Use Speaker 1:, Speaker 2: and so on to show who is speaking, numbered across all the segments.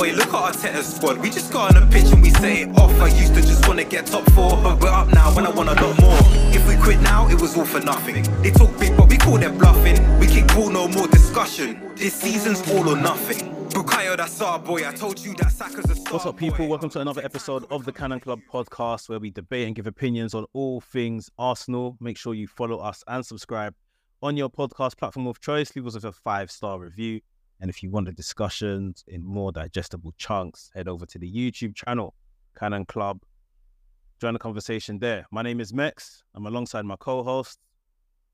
Speaker 1: Boy, look at our Arteta's squad. We just got on the pitch and we say it off. I used to just wanna get top four, but we're up now and I want a lot more. If we quit now, it was all for nothing. They talk big, but we call them bluffing. We kick ball, no more discussion. This season's all or nothing. Bukayo, that's our boy. I told you that Saka's a star
Speaker 2: What's up, people? Welcome to another episode of the Cannon Club podcast where we debate and give opinions on all things Arsenal. Make sure you follow us and subscribe on your podcast platform of choice. Leave us with a five star review. And if you want the discussions in more digestible chunks, head over to the YouTube channel, Cannon Club. Join the conversation there. My name is Mekz. I'm alongside my co host.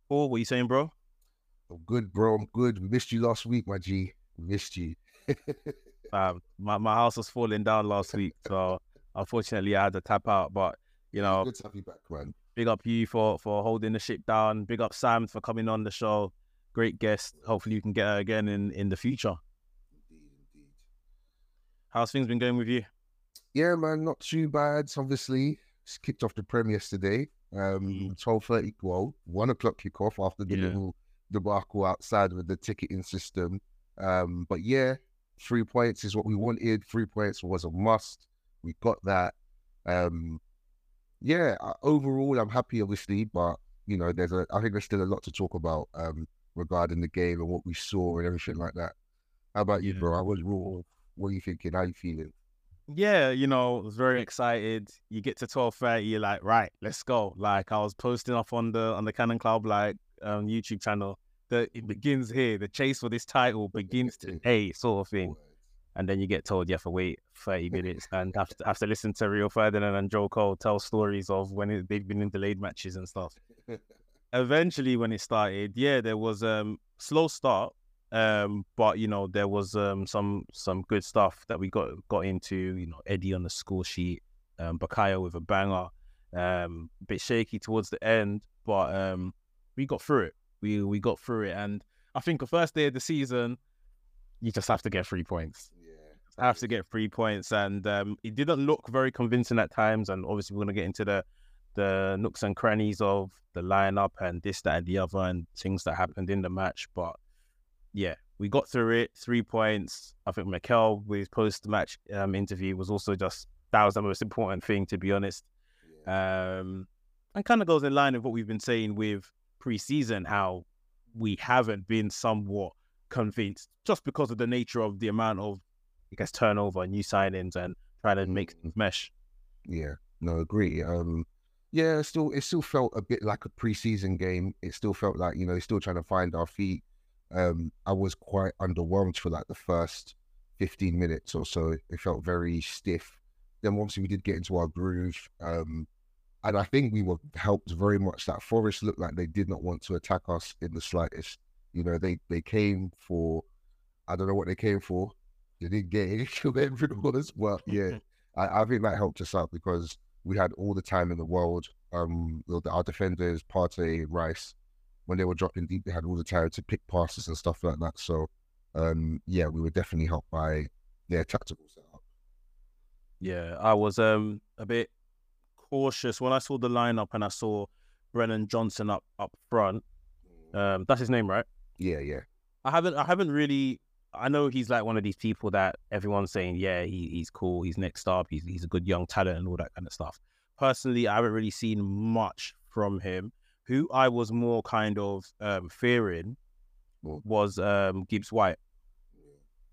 Speaker 2: Paul, what are you saying, bro?
Speaker 3: I'm good, bro. I'm good. We missed you last week, my G. We missed you.
Speaker 2: um, my, my house was falling down last week. So unfortunately, I had to tap out. But, you know,
Speaker 3: good to have you back, man.
Speaker 2: Big up you for, for holding the ship down. Big up Sam for coming on the show great guest. Hopefully, you can get her again in in the future.
Speaker 3: Indeed, indeed.
Speaker 2: How's things been going with you?
Speaker 3: Yeah, man, not too bad. Obviously, it's kicked off the prem yesterday. Um,
Speaker 2: Mm.
Speaker 3: twelve thirty. Well, one o'clock kickoff after the
Speaker 2: Yeah.
Speaker 3: little debacle outside with the ticketing system. Um, but yeah, three points is what we wanted. Three points was a must. We got that. Um, yeah, uh, overall, I'm happy, obviously, but you know, there's a. I think there's still a lot to talk about. Um, regarding the game and what we saw and everything like that. How about you, bro? I was raw. What are you thinking? How you feeling?
Speaker 2: Yeah, you know, I was very excited. You get to twelve thirty, you're like, right, let's go. Like I was posting up on the on the Cannon Club like um, YouTube channel. that it begins here. The chase for this title begins today, sort of thing. And then you get told you have to wait thirty minutes and have to have to listen to Rio Ferdinand and Joe Cole tell stories of when it, they've been in delayed matches and stuff. eventually when it started, yeah, there was um slow start. Um, but you know, there was um some some good stuff that we got got into, you know, Eddie on the score sheet, um Bukayo with a banger. Um a bit shaky towards the end, but um we got through it. We we got through it and I think the first day of the season, you just have to get three points.
Speaker 3: Yeah.
Speaker 2: have to get three points, and um, it didn't look very convincing at times. And obviously, we're gonna get into the the nooks and crannies of the lineup and this, that, and the other, and things that happened in the match. But yeah, we got through it. Three points. I think Mikel with his post match um, interview was also just that was the most important thing, to be honest.
Speaker 3: Yeah.
Speaker 2: Um, and kind of goes in line with what we've been saying with preseason, how we haven't been somewhat convinced just because of the nature of the amount of, I guess, turnover, new signings, and trying to make
Speaker 3: Mm.
Speaker 2: things mesh.
Speaker 3: Yeah, no, agree. Um, yeah, it still, it still felt a bit like a preseason game. It still felt like you know, still trying to find our feet. Um, I was quite underwhelmed for like the first fifteen minutes or so. It felt very stiff. Then obviously we did get into our groove. Um, and I think we were helped very much that Forest looked like they did not want to attack us in the slightest. You know, they they came for, I don't know what they came for. They didn't get any whatever it but yeah. I, I think that helped us out because we had all the time in the world. Um, our defenders, Partey, Rice, when they were dropping deep, they had all the time to pick passes and stuff like that. So, um, yeah, we were definitely helped by their tactical setup.
Speaker 2: Yeah, I was um a bit cautious when I saw the lineup and I saw Brennan Johnson up up front. Um, that's his name, right?
Speaker 3: Yeah, yeah,
Speaker 2: I haven't I haven't really I know he's like one of these people that everyone's saying, yeah, he, he's cool, he's next up, he's he's a good young talent and all that kind of stuff. Personally, I haven't really seen much from him. Who I was more kind of um, fearing was um, Gibbs White,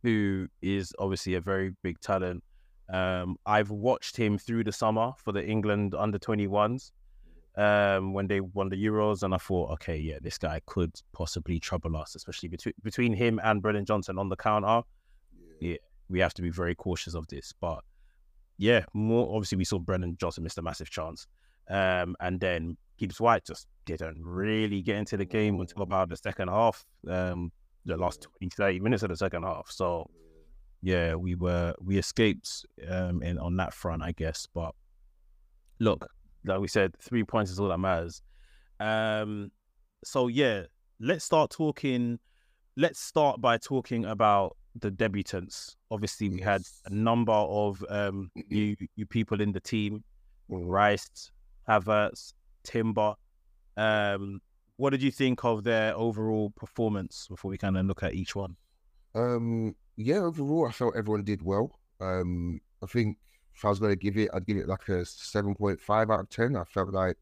Speaker 2: who is obviously a very big talent. Um, I've watched him through the summer for the England under 21s um, when they won the Euros, and I thought, okay, yeah, this guy could possibly trouble us, especially between between him and Brennan Johnson on the counter. Yeah. We have to be very cautious of this, but yeah, more obviously we saw Brennan Johnson miss a massive chance, um, and then Gibbs White just didn't really get into the game until about the second half, um, the last 20, 30 minutes of the second half. So yeah, we were we escaped um in on that front, I guess. But look, like we said, three points is all that matters. Um, so yeah, let's start talking. Let's start by talking about the debutants. Obviously, we had a number of um you you people in the team. Rice, Havertz, Timber. Um, what did you think of their overall performance before we kind of look at each one?
Speaker 3: Um, yeah, overall, I felt everyone did well. Um, I think if I was going to give it, I'd give it like a seven point five out of ten. I felt like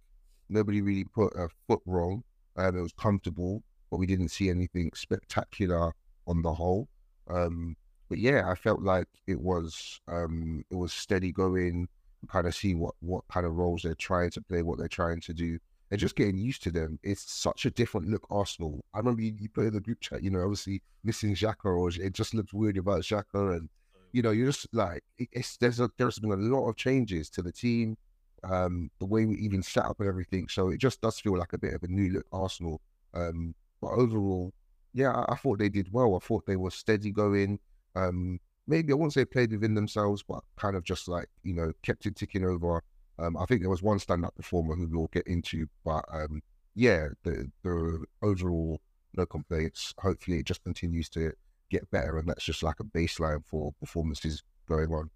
Speaker 3: nobody really put a foot wrong. Um, it was comfortable, but we didn't see anything spectacular on the whole. Um, but yeah, I felt like it was um, it was steady going. Kind of see what what kind of roles they're trying to play, what they're trying to do, and just getting used to them. It's such a different look Arsenal. I remember you, you put in the group chat, you know, obviously missing Xhaka, or it just looks weird about Xhaka, and you know, you're just like it's there's a, there's been a lot of changes to the team, um, the way we even set up and everything. So it just does feel like a bit of a new look Arsenal. Um, but overall, yeah, I, I, thought they did well. I thought they were steady going. Um, maybe I won't say played within themselves, but kind of just like you know kept it ticking over. Um, I think there was one stand-up performer who we'll get into, but um, yeah, the the overall no complaints. Hopefully, it just continues to get better, and that's just like a baseline for performances going on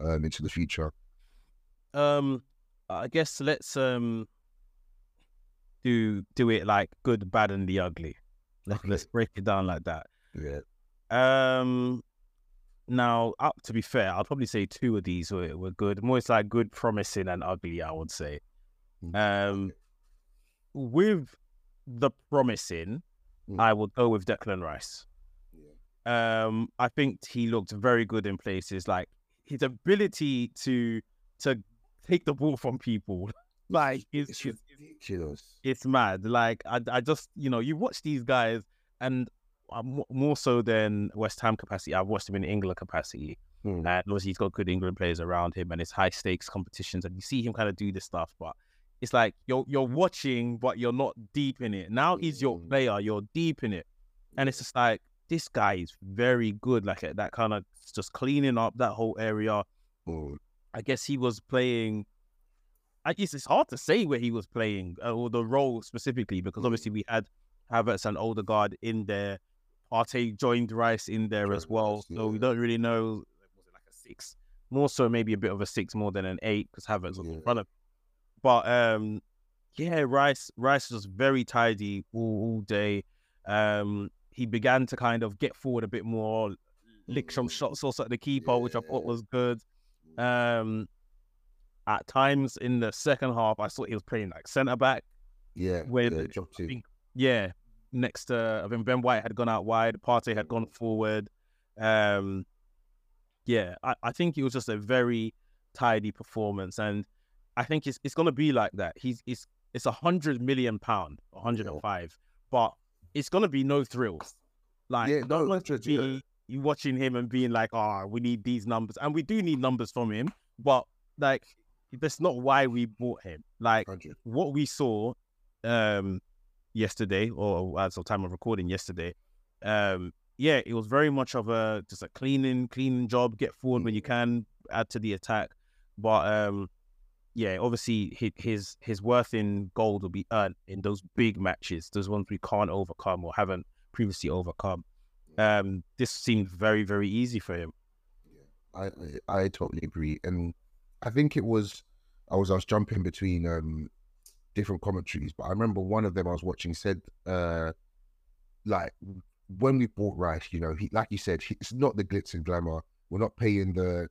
Speaker 3: um, into the future.
Speaker 2: Um, I guess let's um do do it like good, bad, and the ugly. Let's okay. let's break it down like that.
Speaker 3: Yeah.
Speaker 2: Um, now, up to be fair, I'll probably say two of these were, were good. More it's like good, promising, and ugly. I would say. Mm, um, with the promising, mm. I will go with Declan Rice. Um, I think he looked very good in places. Like his ability to to take the ball from people, like it's, it's, it's ridiculous. It's mad. Like I, I just you know you watch these guys and more so than West Ham capacity, I've watched him in England capacity. Mm. And obviously, he's got good England players around him, and it's high stakes competitions, and you see him kind of do this stuff. But it's like you're you're watching, but you're not deep in it. Now he's your hmm. player, you're deep in it, and it's just like this guy is very good, like that kind of just cleaning up that whole area. Mm. I guess he was playing. I guess it's hard to say where he was playing uh, or the role specifically because obviously we had Havertz and Odegaard in there Partey joined Rice in there as well, so we don't really know. Was it like a six? More so, maybe a bit of a six more than an eight because Havertz was yeah. in front of. But um, yeah, Rice Rice was very tidy all, all day. Um, he began to kind of get forward a bit more, lick some mm. shots also at the keeper, yeah. which I thought was good. Um, at times in the second half, I thought he was playing like centre back.
Speaker 3: Yeah,
Speaker 2: with yeah, I think, yeah, next to I think Ben White had gone out wide, Partey had gone forward. Um, yeah, I, I think it was just a very tidy performance, and I think it's it's gonna be like that. He's it's it's a hundred million pound, hundred and five, but it's gonna be no thrills. Like yeah, no, be yeah. you watching him and being like, oh, we need these numbers, and we do need numbers from him, but like that's not why we bought him. Like 100. what we saw, um, yesterday, or as of time of recording yesterday, um, yeah, it was very much of a just a cleaning, cleaning job. Get forward when you mm. can, add to the attack. But um, yeah, obviously his his worth in gold will be earned in those big matches, those ones we can't overcome or haven't previously overcome. Um, this seemed very very easy for him.
Speaker 3: I I, I totally agree, and I think it was I was I was jumping between um different commentaries, but I remember one of them I was watching said, uh, like when we bought Rice, you know, he like you said, he, it's not the glitz and glamour. We're not paying the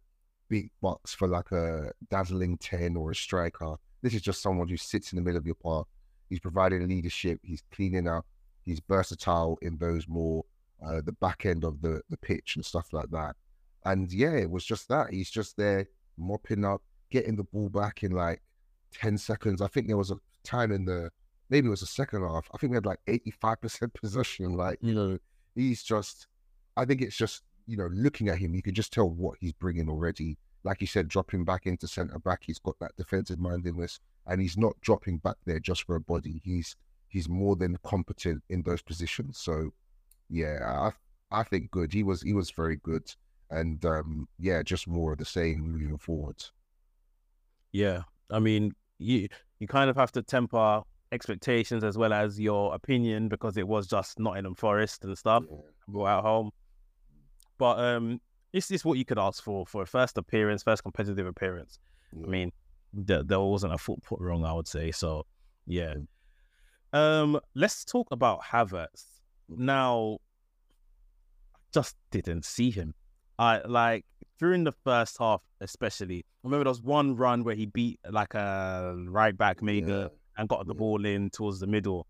Speaker 3: big bucks for like a dazzling ten or a striker. This is just someone who sits in the middle of your park. He's providing leadership. He's cleaning up. He's versatile in those more uh, the back end of the the pitch and stuff like that. And yeah, it was just that. He's just there mopping up, getting the ball back in like 10 seconds. I think there was a time in the maybe it was the second half. I think we had like 85% possession. Like, you know, he's just, I think it's just, you know, looking at him, you can just tell what he's bringing already. Like you said, dropping back into centre back, he's got that defensive mindedness and he's not dropping back there just for a body. He's, he's more than competent in those positions. So, yeah, I, I think good. He was, he was very good. And, um, yeah, just more of the same moving forward.
Speaker 2: Yeah. I mean, you you kind of have to temper expectations as well as your opinion because it was just Nottingham Forest and stuff yeah. brought out home. But um, this is what you could ask for for a first appearance, first competitive appearance. Yeah. I mean, there, there wasn't a foot put wrong, I would say. So, yeah. Um, let's talk about Havertz. Now, I just didn't see him. I like during the first half, especially. I remember there was one run where he beat like a right back, made
Speaker 3: Yeah.
Speaker 2: and got the
Speaker 3: Yeah.
Speaker 2: ball in towards the middle.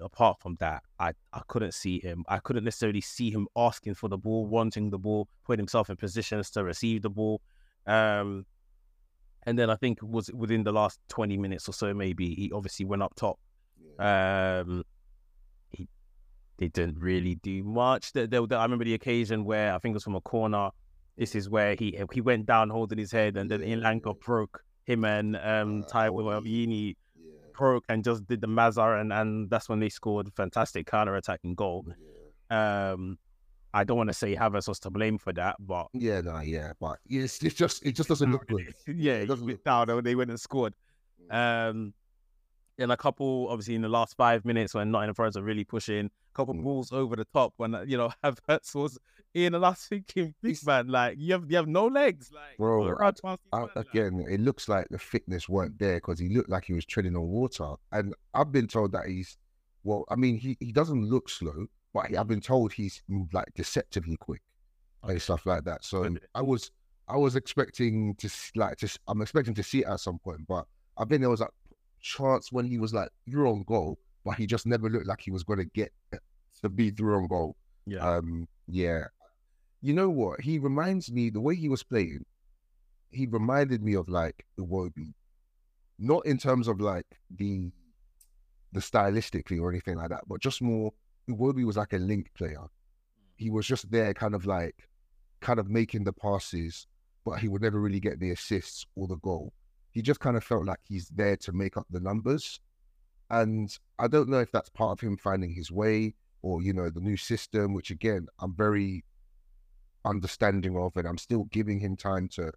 Speaker 2: Apart from that, I, I couldn't see him. I couldn't necessarily see him asking for the ball, wanting the ball, putting himself in positions to receive the ball. Um, and then I think it was within the last 20 minutes or so, maybe he obviously went up top. Um, he didn't really do much. There, there, I remember the occasion where I think it was from a corner. This is where he he went down holding his head, and then
Speaker 3: Yeah, Elanga
Speaker 2: broke him and um
Speaker 3: Uh,
Speaker 2: Taiwo
Speaker 3: Awoniyi.
Speaker 2: Broke and just did the Mazar, and and that's when they scored fantastic counter attacking goal.
Speaker 3: Yeah.
Speaker 2: Um, I don't want to say Havertz was to blame for that, but
Speaker 3: Yeah, no, yeah, but it's, it's just it just doesn't look good.
Speaker 2: yeah,
Speaker 3: it doesn't look
Speaker 2: down. They went and scored. Um, and a couple, obviously, in the last five minutes when Nottingham Forest are really pushing, couple
Speaker 3: Mm.
Speaker 2: balls over the top when uh, you know Havertz was in, and I was thinking, big man, like you have you have no legs, like
Speaker 3: Bro,
Speaker 2: what a chance these
Speaker 3: I, again, it looks like the fitness weren't there because he looked like he was treading on water. And I've been told that he's, well, I mean, he, he doesn't look slow, but he, I've been told he's mm, like deceptively quick and stuff like that. So I was, I was expecting to like just, I'm expecting to see it at some point, but I think there was a chance when he was like "You're on goal, but he just never looked like he was going to get to be through on goal.
Speaker 2: Yeah.
Speaker 3: Um, yeah. You know what? He reminds me the way he was playing. He reminded me of like Iwobi, not in terms of like the the stylistically or anything like that, but just more. Iwobi was like a link player. He was just there, kind of like, kind of making the passes, but he would never really get the assists or the goal. He just kind of felt like he's there to make up the numbers, and I don't know if that's part of him finding his way or you know the new system, which again I'm very understanding of, and I'm still giving him time to,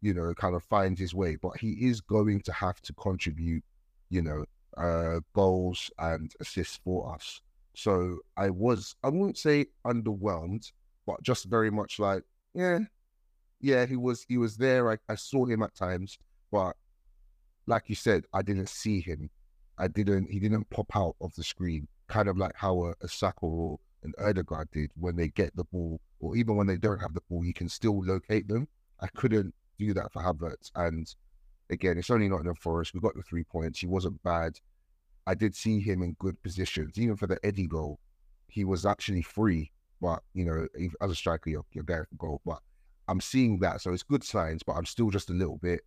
Speaker 3: you know, kind of find his way. But he is going to have to contribute, you know, uh, goals and assists for us. So I was, I wouldn't say underwhelmed, but just very much like, yeah, yeah, he was, he was there. I, I saw him at times, but like you said, I didn't see him. I didn't, he didn't pop out of the screen, kind of like how a, a Saka or an Odegaard did when they get the ball, or even when they don't have the ball, he can still locate them. I couldn't do that for Havertz. And again, it's only Nottingham Forest. We got the three points. He wasn't bad. I did see him in good positions, even for the Eddie goal. He was actually free, but you know, as a striker, you're, you're there for goal. But I'm seeing that, so it's good signs. But I'm still just a little bit,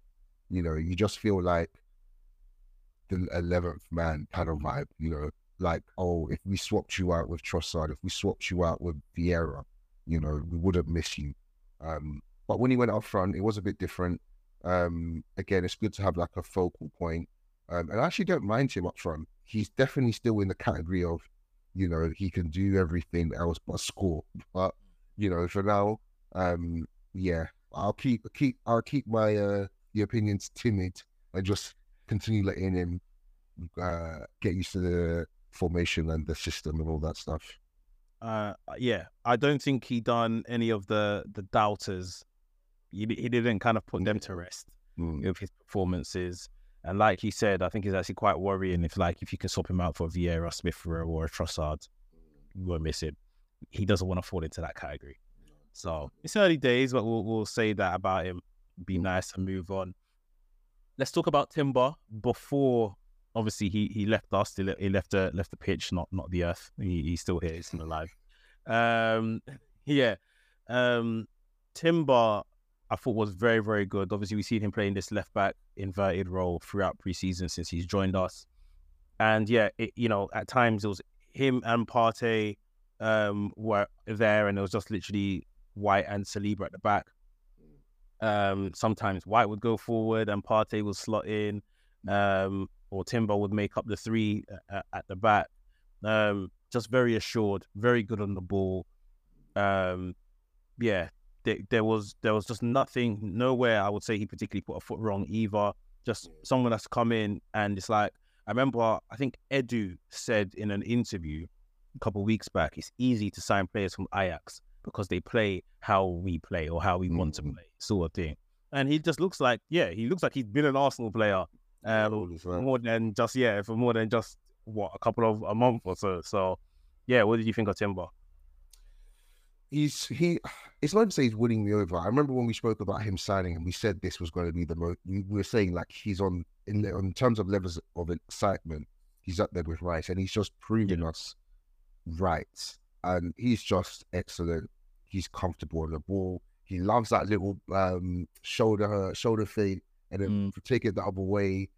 Speaker 3: you know, you just feel like the eleventh man kind of vibe, you know, like oh, if we swapped you out with Trossard, if we swapped you out with Vieira, you know, we wouldn't miss you. Um, but when he went up front, it was a bit different. Um, again, it's good to have like a focal point. Um, and I actually don't mind him up front. He's definitely still in the category of, you know, he can do everything else but score. But you know, for now, um, yeah, I'll keep keep I'll keep my uh the opinions timid and just continue letting him uh get used to the formation and the system and all that stuff.
Speaker 2: uh yeah. I don't think he done any of the the doubters. He, he didn't kind of put them to rest
Speaker 3: Mm.
Speaker 2: with his performances. And like he said i think it's actually quite worrying if like if you can swap him out for a Vieira, Smith Rowe or a Trossard you won't miss him he doesn't want to fall into that category. So it's early days but we'll, we'll say that about him. Be nice and move on let's talk about Timber before obviously he he left us he left the left the pitch not not the earth. He, he's still here he's still alive. Um yeah um Timber I thought was very very good. Obviously we've seen him playing this left back inverted role throughout preseason since he's joined us. And yeah it, you know at times it was him and Partey um were there and it was just literally White and Saliba at the back um, sometimes White would go forward and Partey would slot in, um, or Timber would make up the three uh, at the back. Um, just very assured, very good on the ball. Um, yeah, there, there was there was just nothing, nowhere I would say he particularly put a foot wrong either. Just someone that's come in and it's like I remember I think Edu said in an interview a couple of weeks back, it's easy to sign players from Ajax because they play how we play or how we want to
Speaker 3: Mm.
Speaker 2: play, sort of thing. And he just looks like, yeah, he looks like he's been an Arsenal player
Speaker 3: right.
Speaker 2: more than just yeah, for more than just what a couple of a month or so. So, yeah, what did you think of Timber?
Speaker 3: he's he. It's not to say he's winning me over. I remember when we spoke about him signing, and we said this was going to be the most. We were saying like he's on in in terms of levels of excitement, he's up there with Rice, and he's just proving yeah. us right. And he's just excellent. He's comfortable on the ball. He loves that little um, shoulder shoulder fade, and then mm. take it the other way.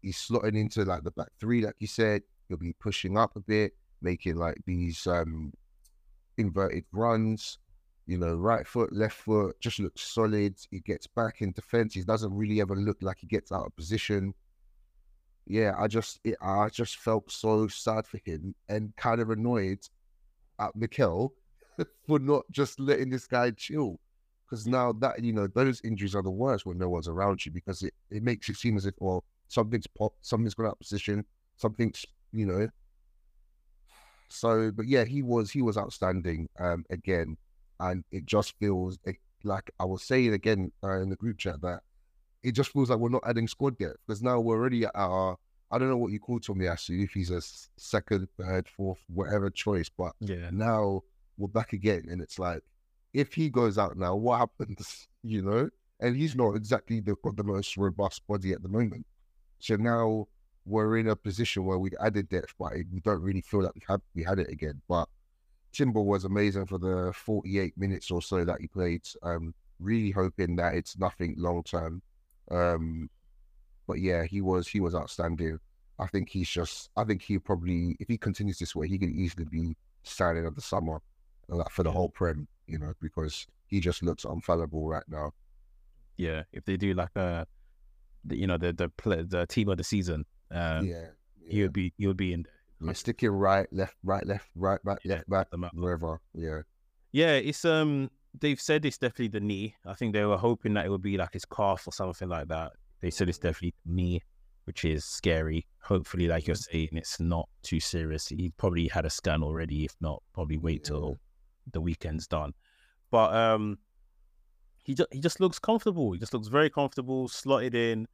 Speaker 3: He's slotting into like the back three, like you said. He'll be pushing up a bit, making like these um, inverted runs. You know, right foot, left foot, just looks solid. He gets back in defense. He doesn't really ever look like he gets out of position. Yeah, I just, it, I just felt so sad for him and kind of annoyed at Mikel for not just letting this guy chill. Because now that you know those injuries are the worst when no one's around you because it, it makes it seem as if well something's popped, something's gone out of position, something's you know. So, but yeah, he was he was outstanding um, again, and it just feels like I was saying again uh, in the group chat that it just feels like we're not adding squad yet. Because now we're already at our I don't know what you call Tomiyasu if he's a second, third, fourth, whatever choice, but
Speaker 2: yeah,
Speaker 3: now we're back again, and it's like if he goes out now, what happens? You know, and he's not exactly the, the most robust body at the moment. So now we're in a position where we added depth, but we don't really feel like we had we had it again. But Timber was amazing for the 48 minutes or so that he played. Um, really hoping that it's nothing long term. Um, but yeah, he was he was outstanding. I think he's just. I think he probably, if he continues this way, he can easily be signing of the summer for the whole prem you know, because he just looks unfallible right now.
Speaker 2: Yeah, if they do like a, you know, the the play, the team of the season, um, yeah, yeah, he would be he would be in
Speaker 3: there. Yeah, stick it right, left, right, left, right, back, yeah, left, back, wherever. Yeah,
Speaker 2: yeah. It's um, they've said it's definitely the knee. I think they were hoping that it would be like his calf or something like that. They said it's definitely the knee, which is scary. Hopefully, like you're saying, it's not too serious. He probably had a scan already. If not, probably wait till the weekend's done. But um, he just he just looks comfortable. He just looks very comfortable, slotted in,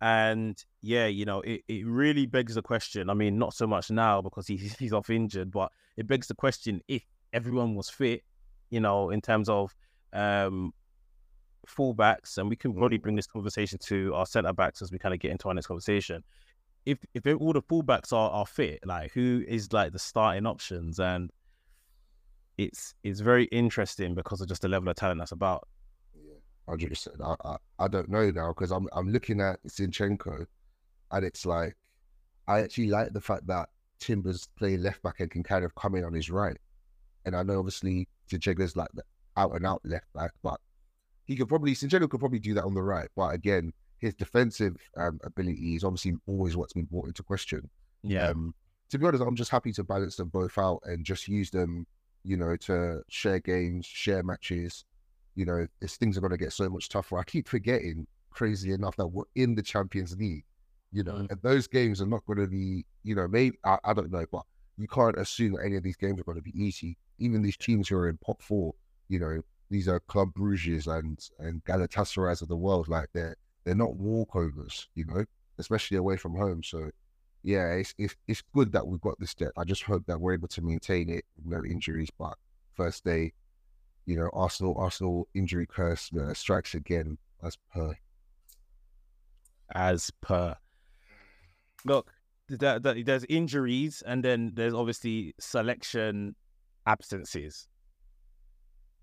Speaker 2: and yeah, you know, it, it really begs the question. I mean, not so much now because he's he's off injured, but it begs the question if everyone was fit, you know, in terms of um fullbacks, and we can probably bring this conversation to our centre backs as we kind of get into our next conversation. If if all the fullbacks are, are fit, like who is like the starting options and it's it's very interesting because of just the level of talent that's about.
Speaker 3: Yeah, hundred percent. I, I I don't know now because I'm I'm looking at Zinchenko, and it's like I actually like the fact that Timbers playing left back and can kind of come in on his right, and I know obviously Zinchenko's like the out and out left back, but he could probably Zinchenko could probably do that on the right, but again, his defensive um, ability is obviously always what's been brought into question.
Speaker 2: Yeah. Um,
Speaker 3: to be honest, I'm just happy to balance them both out and just use them you know, to share games, share matches. You know, as things are going to get so much tougher. I keep forgetting, crazy enough, that we're in the Champions League. You know, mm. and those games are not going to be, you know, maybe I, I don't know, but you can't assume that any of these games are going to be easy. Even these teams who are in pot four, you know, these are Club Bruges and and Galatasaray's of the world. Like they're they're not walkovers, you know, especially away from home. So yeah, it's, it's it's good that we've got this depth. I just hope that we're able to maintain it, no injuries. But first day, you know, Arsenal Arsenal injury curse uh, strikes again as per.
Speaker 2: As per. Look, there's injuries, and then there's obviously selection absences.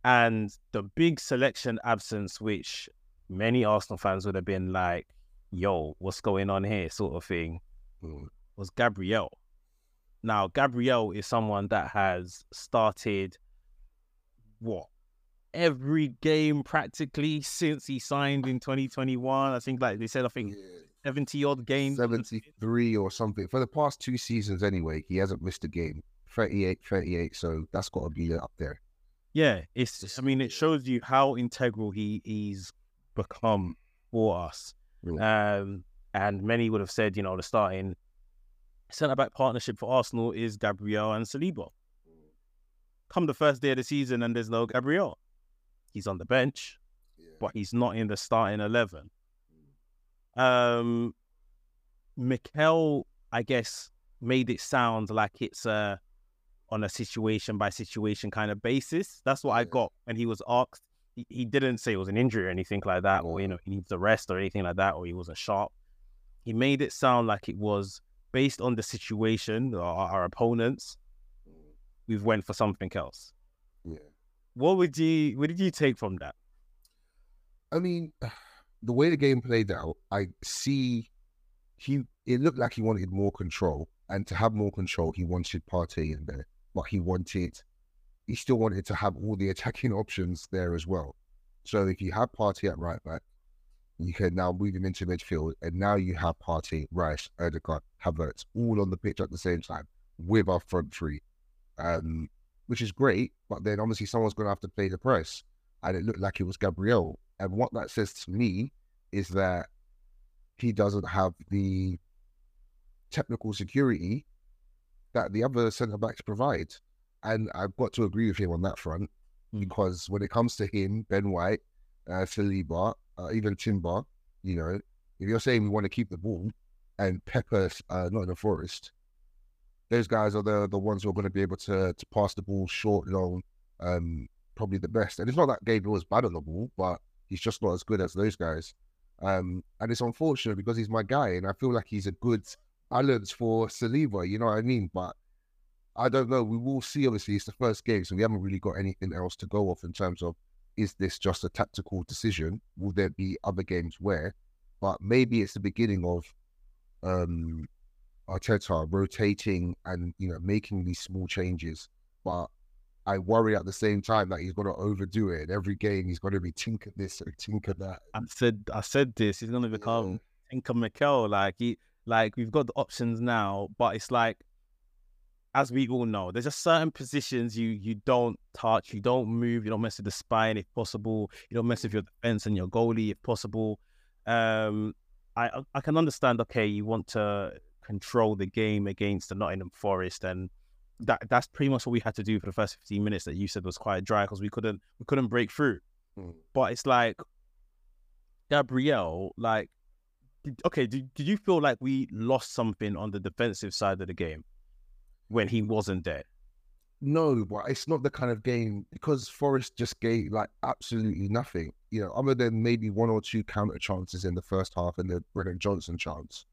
Speaker 2: And the big selection absence, which many Arsenal fans would have been like, yo, what's going on here, sort of thing, mm. was Gabriel. Now, Gabriel is someone that has started what every game practically since he signed in 2021. I think, like they said, I think yeah. 70 odd games,
Speaker 3: 73 or something for the past two seasons. Anyway, he hasn't missed a game. 38, 38. So that's got to be up there.
Speaker 2: Yeah, it's. I mean, it shows you how integral he he's become for us. Um, and many would have said, you know, the starting centre back partnership for Arsenal is Gabriel and Saliba. Come the first day of the season and there's no Gabriel. He's on the bench, yeah. but he's not in the starting 11. Um, Mikel, I guess, made it sound like it's a on a situation by situation kind of basis. That's what I got when he was asked. He, he didn't say it was an injury or anything like that, or you know, he needs a rest or anything like that, or he wasn't sharp. He made it sound like it was based on the situation, or our, opponents. We've went for something else.
Speaker 3: Yeah.
Speaker 2: What would you what did you take from that?
Speaker 3: I mean, the way the game played out, I see he it looked like he wanted more control. And to have more control, he wanted Partey in there. But he wanted he still wanted to have all the attacking options there as well. So if you have Partey at right back, you can now move him into midfield, and now you have Partey, Rice, Odegaard, Havertz all on the pitch at the same time with our front three, um, which is great. But then obviously someone's going to have to play the press, and it looked like it was Gabriel. And what that says to me is that he doesn't have the technical security that the other centre backs provide. And I've got to agree with him on that front
Speaker 2: Mm.
Speaker 3: because when it comes to him, Ben White, uh, Saliba, uh, even Timber, you know, if you're saying we want to keep the ball and Pepper, uh, not in the forest, those guys are the the ones who are going to be able to to pass the ball short, long, um, probably the best. And it's not that Gabriel was bad on the ball, but he's just not as good as those guys. Um, and it's unfortunate because he's my guy, and I feel like he's a good balance for Saliba. You know what I mean? But I don't know. We will see. Obviously, it's the first game, so we haven't really got anything else to go off in terms of is this just a tactical decision? Will there be other games where? But maybe it's the beginning of um Arteta rotating and you know making these small changes. But I worry at the same time that he's going to overdo it. Every game he's going to be tinker this or tinker that.
Speaker 2: I said I said this. He's gonna become Tinker Mikel. Like he like we've got the options now, but it's like as we all know, there's just certain positions you you don't touch, you don't move, you don't mess with the spine if possible, you don't mess with your defense and your goalie if possible. Um, I I can understand. Okay, you want to control the game against the Nottingham Forest, and that that's pretty much what we had to do for the first 15 minutes that you said was quite dry because we couldn't we couldn't break through.
Speaker 3: Mm.
Speaker 2: But it's like Gabriel, like, did, okay, did, did you feel like we lost something on the defensive side of the game when he wasn't there?
Speaker 3: No, but it's not the kind of game because Forest just gave like absolutely nothing. You know, other than maybe one or two counter chances in the first half and the Brennan Johnson chance,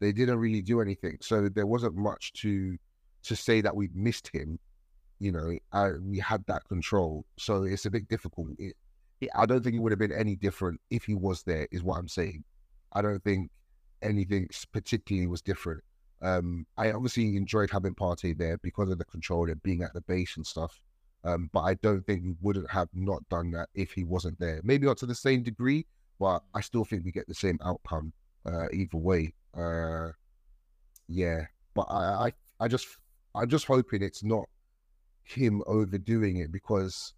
Speaker 3: they didn't really do anything. So there wasn't much to to say that we missed him. You know, we had that control, so it's a bit difficult. It, it, I don't think it would have been any different if he was there. Is what I'm saying. I don't think anything particularly was different. Um, I obviously enjoyed having Partey there because of the control and being at the base and stuff. Um, but I don't think we wouldn't have not done that if he wasn't there. Maybe not to the same degree, but I still think we get the same outcome uh, either way. Uh, yeah, but I, I, I just, I'm just hoping it's not him overdoing it because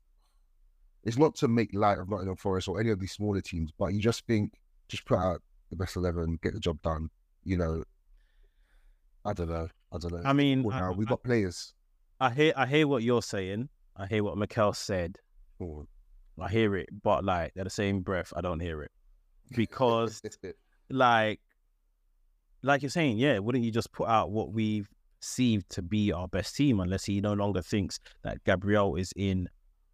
Speaker 3: it's not to make light of Nottingham Forest or any of these smaller teams, but you just think just put out the best eleven, get the job done. You know, I don't know. I don't know.
Speaker 2: I mean,
Speaker 3: Well,
Speaker 2: I,
Speaker 3: we've
Speaker 2: I-
Speaker 3: got players.
Speaker 2: I hear I hear what you're saying. I hear what Mikel said.
Speaker 3: Oh.
Speaker 2: I hear it, but like at the same breath, I don't hear it because like like you're saying, yeah, wouldn't you just put out what we've perceived to be our best team unless he no longer thinks that Gabriel is in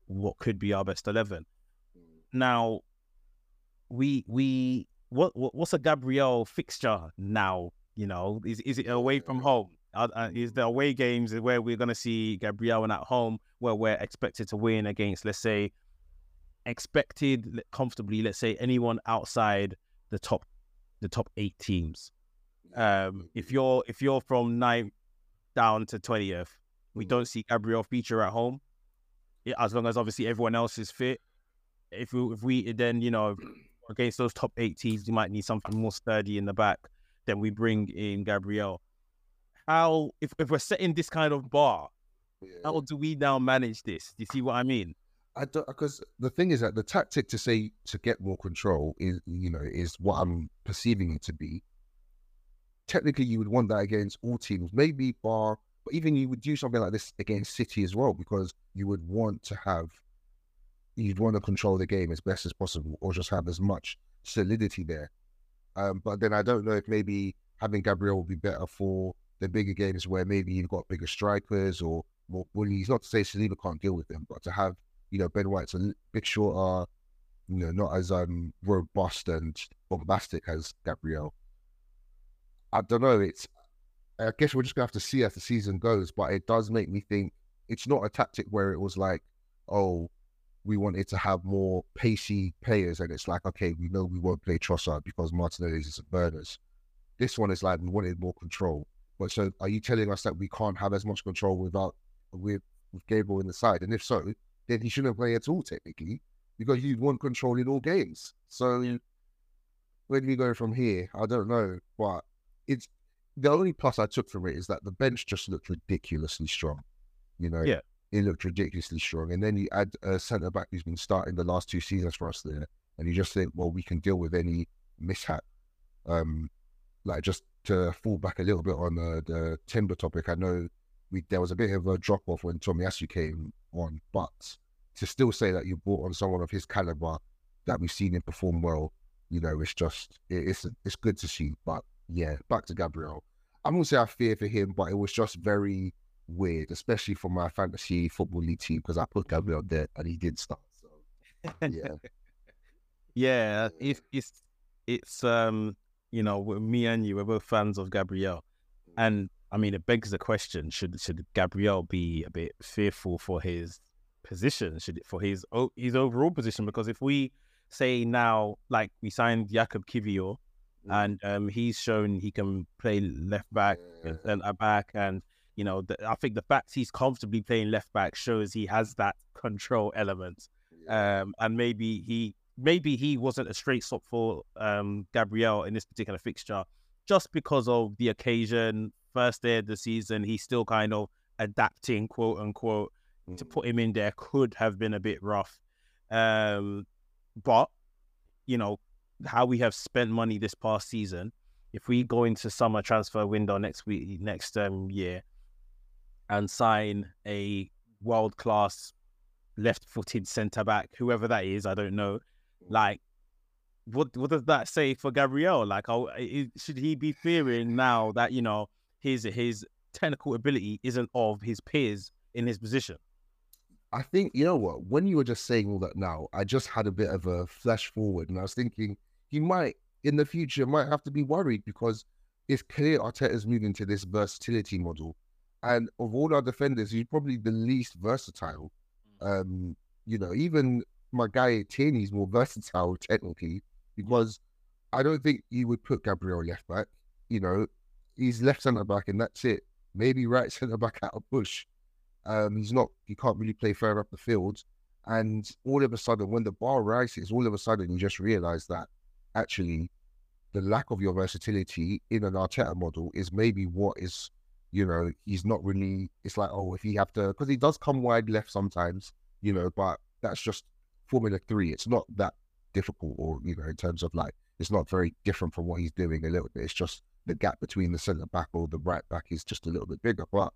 Speaker 2: what could be our best eleven? Mm. Now, we we what, what what's a Gabriel fixture now? You know, is is it away from home? Uh, uh, is the away games where we're going to see Gabriel and at home where we're expected to win against, let's say, expected comfortably, let's say anyone outside the top the top eight teams. Um, if you're if you're from ninth down to twentieth, we don't see Gabriel feature at home. As long as obviously everyone else is fit. If we if we then you know against those top eight teams, you might need something more sturdy in the back. Then we bring in Gabriel. How if, if we're setting this kind of bar, how do we now manage this? Do you see what I mean?
Speaker 3: I don't because the thing is that the tactic to say to get more control is you know is what I'm perceiving it to be. Technically, you would want that against all teams, maybe bar, but even you would do something like this against City as well because you would want to have, you'd want to control the game as best as possible or just have as much solidity there. Um, but then I don't know if maybe having Gabriel would be better for the bigger games where maybe you've got bigger strikers or more bullies. Not to say Saliba can't deal with them, but to have you know Ben White's a bit shorter, you know, not as um robust and bombastic as Gabriel. I don't know. It's I guess we're just gonna have to see as the season goes, but it does make me think it's not a tactic where it was like, oh, we wanted to have more pacey players, and it's like, okay, we know we won't play Trossard because Martinelli is a burners. This one is like we wanted more control. But so, are you telling us that we can't have as much control without with, with Gabriel in the side? And if so, then he shouldn't play at all technically because you want control in all games. So where do we go from here? I don't know, but it's the only plus I took from it is that the bench just looked ridiculously strong. You know,
Speaker 2: Yeah.
Speaker 3: It looked ridiculously strong. And then you add a centre back who's been starting the last two seasons for us there, and you just think, well, we can deal with any mishap. Um, like just to fall back a little bit on the, the timber topic, I know we there was a bit of a drop off when Tomiyasu came on, but to still say that you brought on someone of his caliber that we've seen him perform well, you know, it's just it, it's it's good to see. But yeah, back to Gabriel. I'm gonna say I fear for him, but it was just very weird, especially for my fantasy football league team because I put Gabriel there and he did start. So yeah,
Speaker 2: Yeah, it's it's it's um you know me and you we're both fans of Gabriel, and I mean it begs the question: should should Gabriel be a bit fearful for his position? Should it for his his overall position? Because if we say now, like we signed Jakub Kiwior,
Speaker 3: Mm.
Speaker 2: and um he's shown he can play left back and centre back, and you know the, I think the fact he's comfortably playing left back shows he has that control element um, and maybe he maybe he wasn't a straight stop for um, Gabriel in this particular fixture, just because of the occasion. First day of the season, he's still kind of adapting, quote unquote. To
Speaker 3: Mm.
Speaker 2: put him in there could have been a bit rough, um, but you know how we have spent money this past season. If we go into summer transfer window next week, next um, year, and sign a world class left footed centre back, whoever that is, I don't know. Mm. Like, what what does that say for Gabriel? Like, oh, should he be fearing now that you know his his technical ability isn't of his peers in his position?
Speaker 3: I think you know what. When you were just saying all that now, I just had a bit of a flash forward, and I was thinking he might in the future might have to be worried because it's clear Arteta's moving to this versatility model, and of all our defenders, he's probably the least versatile. Um, you know, even my guy Tierney's more versatile technically because I don't think you would put Gabriel left back. You know, he's left centre back, and that's it. Maybe right centre back out of push. Um, he's not. He can't really play further up the field. And all of a sudden, when the bar rises, all of a sudden you just realize that actually the lack of your versatility in an Arteta model is maybe what is, you know, he's not really. It's like oh, if he have to, because he does come wide left sometimes, you know, but that's just Formula Three. It's not that difficult, or you know, in terms of like, it's not very different from what he's doing a little bit. It's just the gap between the centre back or the right back is just a little bit bigger. But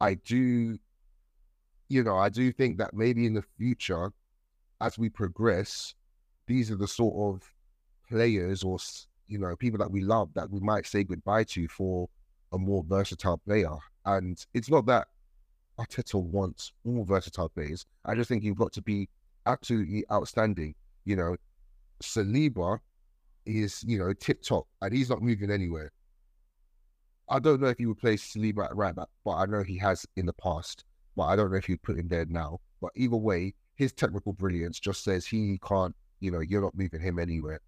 Speaker 3: I do, you know, I do think that maybe in the future, as we progress, these are the sort of players or you know people that we love that we might say goodbye to for a more versatile player. And it's not that Arteta wants more versatile players. I just think you've got to be absolutely outstanding. You know, Saliba is you know tip top and he's not moving anywhere. I don't know if he would play Saliba at right back, but I know he has in the past. But I don't know if you'd put him there now. But either way, his technical brilliance just says he can't. You know, you're not moving him anywhere.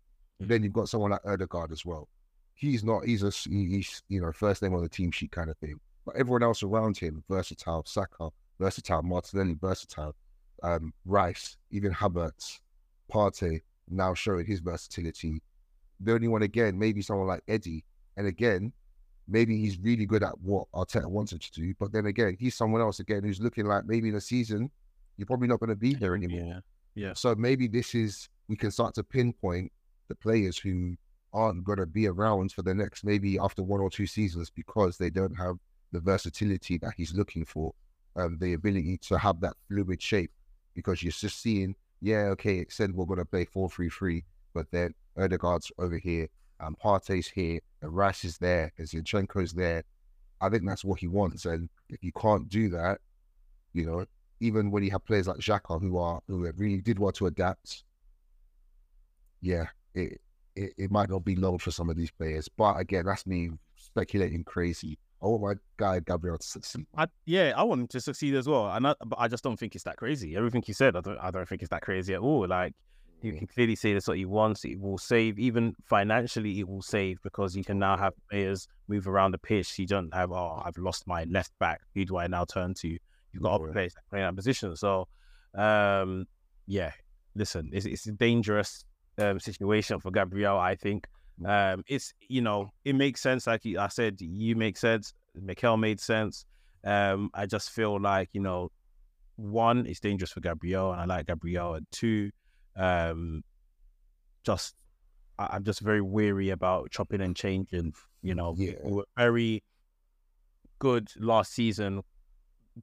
Speaker 2: Mm.
Speaker 3: Then you've got someone like Odegaard as well. He's not. He's a He's you know first name on the team sheet kind of thing. But everyone else around him, versatile. Saka, versatile. Martinelli, versatile. Um, Rice, even Havertz, Partey, now showing his versatility. The only one again, maybe someone like Eddie. And again, maybe he's really good at what Arteta wants him to do. But then again, he's someone else again who's looking like maybe in a season, you're probably not going to be there anymore.
Speaker 2: Yeah,
Speaker 3: So maybe this is we can start to pinpoint the players who aren't going to be around for the next maybe after one or two seasons because they don't have the versatility that he's looking for, um, the ability to have that fluid shape. Because you're just seeing, yeah, okay, it said we're going to play four three three, but then Odegaard's over here, and Partey's here, and Rice is there, and Zinchenko's there. I think that's what he wants, and if you can't do that, You know, even when you have players like Xhaka who are who really did want to adapt. Yeah, it, it it might not be long for some of these players, but again, that's me speculating crazy. I want my guy Gabriel to succeed.
Speaker 2: I, yeah, I want him to succeed as well, and I, but I just don't think it's that crazy. Everything you said, I don't, I don't think it's that crazy at all. Like you can clearly see that's what he wants. It will save, even financially, it will save because you can now have players move around the pitch. You don't have, oh, I've lost my left back. Who do I now turn to? You've got other players that play that position. So, um, yeah, listen, it's, it's dangerous um, situation for Gabriel. I think um, it's you know it makes sense. Like I said, you make sense. Mikel made sense. Um, I just feel like you know, one, it's dangerous for Gabriel, and I like Gabriel, and two, um, just I, I'm just very weary about chopping and changing. You know,
Speaker 3: Yeah.
Speaker 2: we were very good last season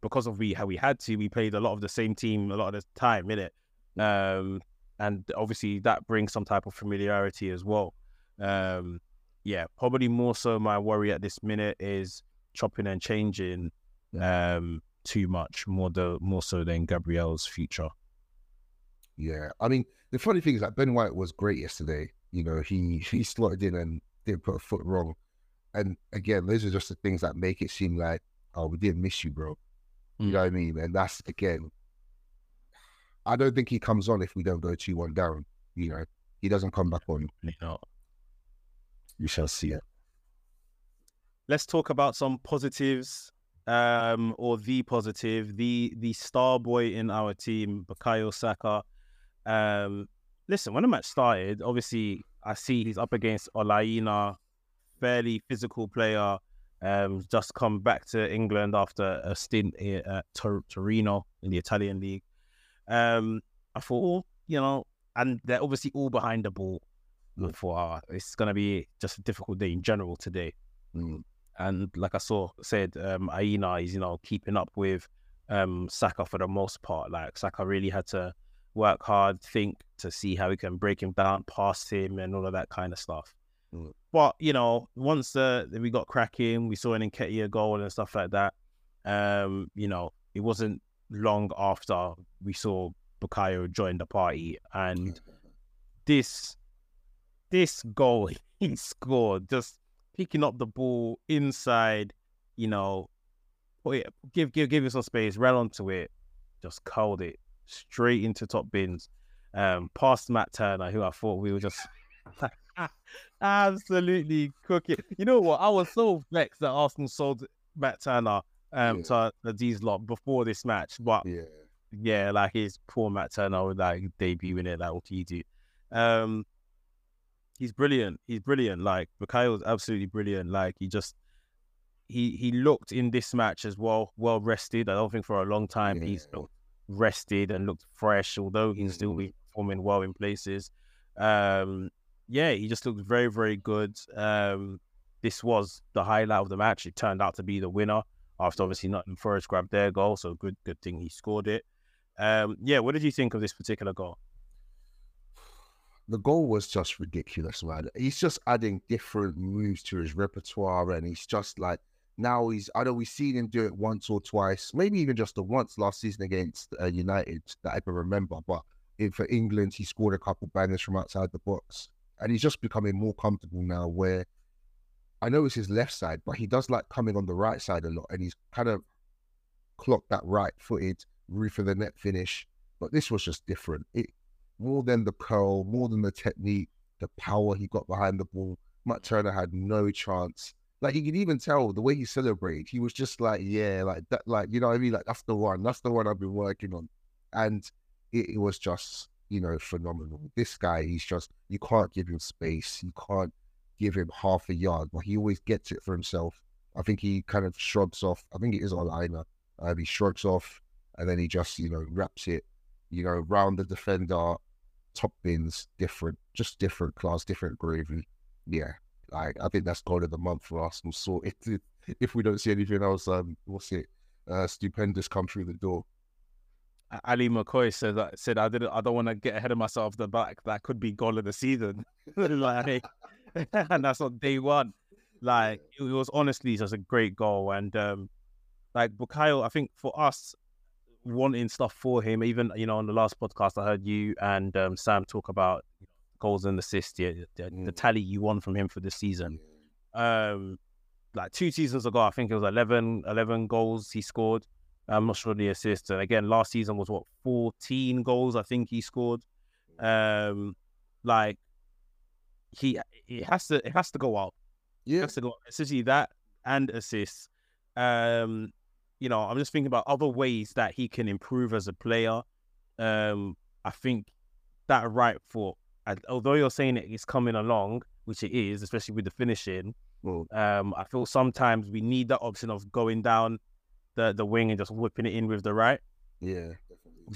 Speaker 2: because of we how we had to. We played a lot of the same team a lot of the time, innit? Um, and obviously that brings some type of familiarity as well. Um, yeah, probably more so my worry at this minute is chopping and changing um too much more the more so than Gabrielle's future.
Speaker 3: Yeah, I mean, the funny thing is that Ben White was great yesterday. You know, he he slotted in and didn't put a foot wrong. And again, those are just the things that make it seem like, oh, we didn't miss you, bro. You
Speaker 2: Mm.
Speaker 3: know what I mean? And that's again, I don't think he comes on if we don't go two one down. You know, he doesn't come back on.
Speaker 2: You know.
Speaker 3: We shall see. it.
Speaker 2: Let's talk about some positives, um, or the positive, the the star boy in our team, Bukayo Saka. Um, listen, when the match started, obviously I see he's up against Ola Aina, fairly physical player. Um, just come back to England after a stint i- at Tor- Torino in the Italian league. Um, I thought, oh, you know, and they're obviously all behind the ball. I thought, ah, it's gonna be just a difficult day in general today
Speaker 3: Mm.
Speaker 2: and like I saw said, um, Aina is you know keeping up with um Saka for the most part. Like Saka really had to work hard, think to see how he can break him down, pass him, and all of that kind of stuff.
Speaker 3: Mm.
Speaker 2: But you know, once uh, we got cracking, we saw an Nketiah goal and stuff like that. Um, you know, it wasn't long after we saw Bukayo join the party, and this this goal he scored, just picking up the ball inside, you know, give give give it some space, ran onto it, just curled it straight into top bins, um, past Matt Turner, who I thought we were just absolutely cooking. You know what? I was so vexed that Arsenal sold Matt Turner um
Speaker 3: Yeah.
Speaker 2: to the D's lot before this match, but
Speaker 3: Yeah.
Speaker 2: yeah, like his poor Matt Turner like debuting it, like what do you do? Um he's brilliant. He's brilliant. Like Mikhail's absolutely brilliant. Like he just he he looked in this match as well, well rested. I don't think for a long time he's
Speaker 3: Yeah.
Speaker 2: looked rested and looked fresh, although he's still
Speaker 3: Mhm.
Speaker 2: been performing well in places. Um yeah, he just looked very, very good. Um this was the highlight of the match. It turned out to be the winner after obviously Nottingham Forest grabbed their goal. So good, good thing he scored it. Um, yeah, what did you think of this particular goal?
Speaker 3: the goal was just ridiculous, man. He's just adding different moves to his repertoire, and he's just like now he's. I know we've seen him do it once or twice, maybe even just the once last season against uh, United that I can remember. But in, for England, he scored a couple bangers from outside the box, and he's just becoming more comfortable now. Where I know it's his left side, but he does like coming on the right side a lot, and he's kind of clocked that right-footed roof of the net finish. But this was just different. It more than the curl, more than the technique, the power he got behind the ball. Matt Turner had no chance. Like you can even tell the way he celebrated, he was just like, yeah, like that, like you know what I mean? Like that's the one, that's the one I've been working on. And it, it was just, you know, phenomenal. This guy, he's just you can't give him space, you can't give him half a yard, but he always gets it for himself. I think he kind of shrugs off. I think it is Ola Aina. Uh, he shrugs off and then he just, you know, wraps it, you know, round the defender, top bins, different, just different class, different gravy. Yeah, like I think that's goal of the month for Arsenal. Sorted. If we don't see anything else, um, what's it? Uh, stupendous come through the door.
Speaker 2: Ally McCoist said that said I didn't I don't want to get ahead of myself the back that could be goal of the season. like and that's on day one. Like it was honestly just a great goal and um like Bukayo, I think for us, wanting stuff for him. Even you know on the last podcast, I heard you and um, Sam talk about goals and assists. Yeah, the,
Speaker 3: Mm.
Speaker 2: the tally you want from him for this season. Um, like two seasons ago, I think it was 11, 11 goals he scored. I'm not sure the assists. And again, last season was what 14 goals I think he scored. Um, like he it has to it has to go out. It
Speaker 3: Yeah,
Speaker 2: has to go especially that and assists. Um, you know, I'm just thinking about other ways that he can improve as a player. Um, I think that right foot, although you're saying it is coming along, which it is, especially with the finishing,
Speaker 3: well,
Speaker 2: um, I feel sometimes we need that option of going down the, the wing and just whipping it in with the right.
Speaker 3: yeah,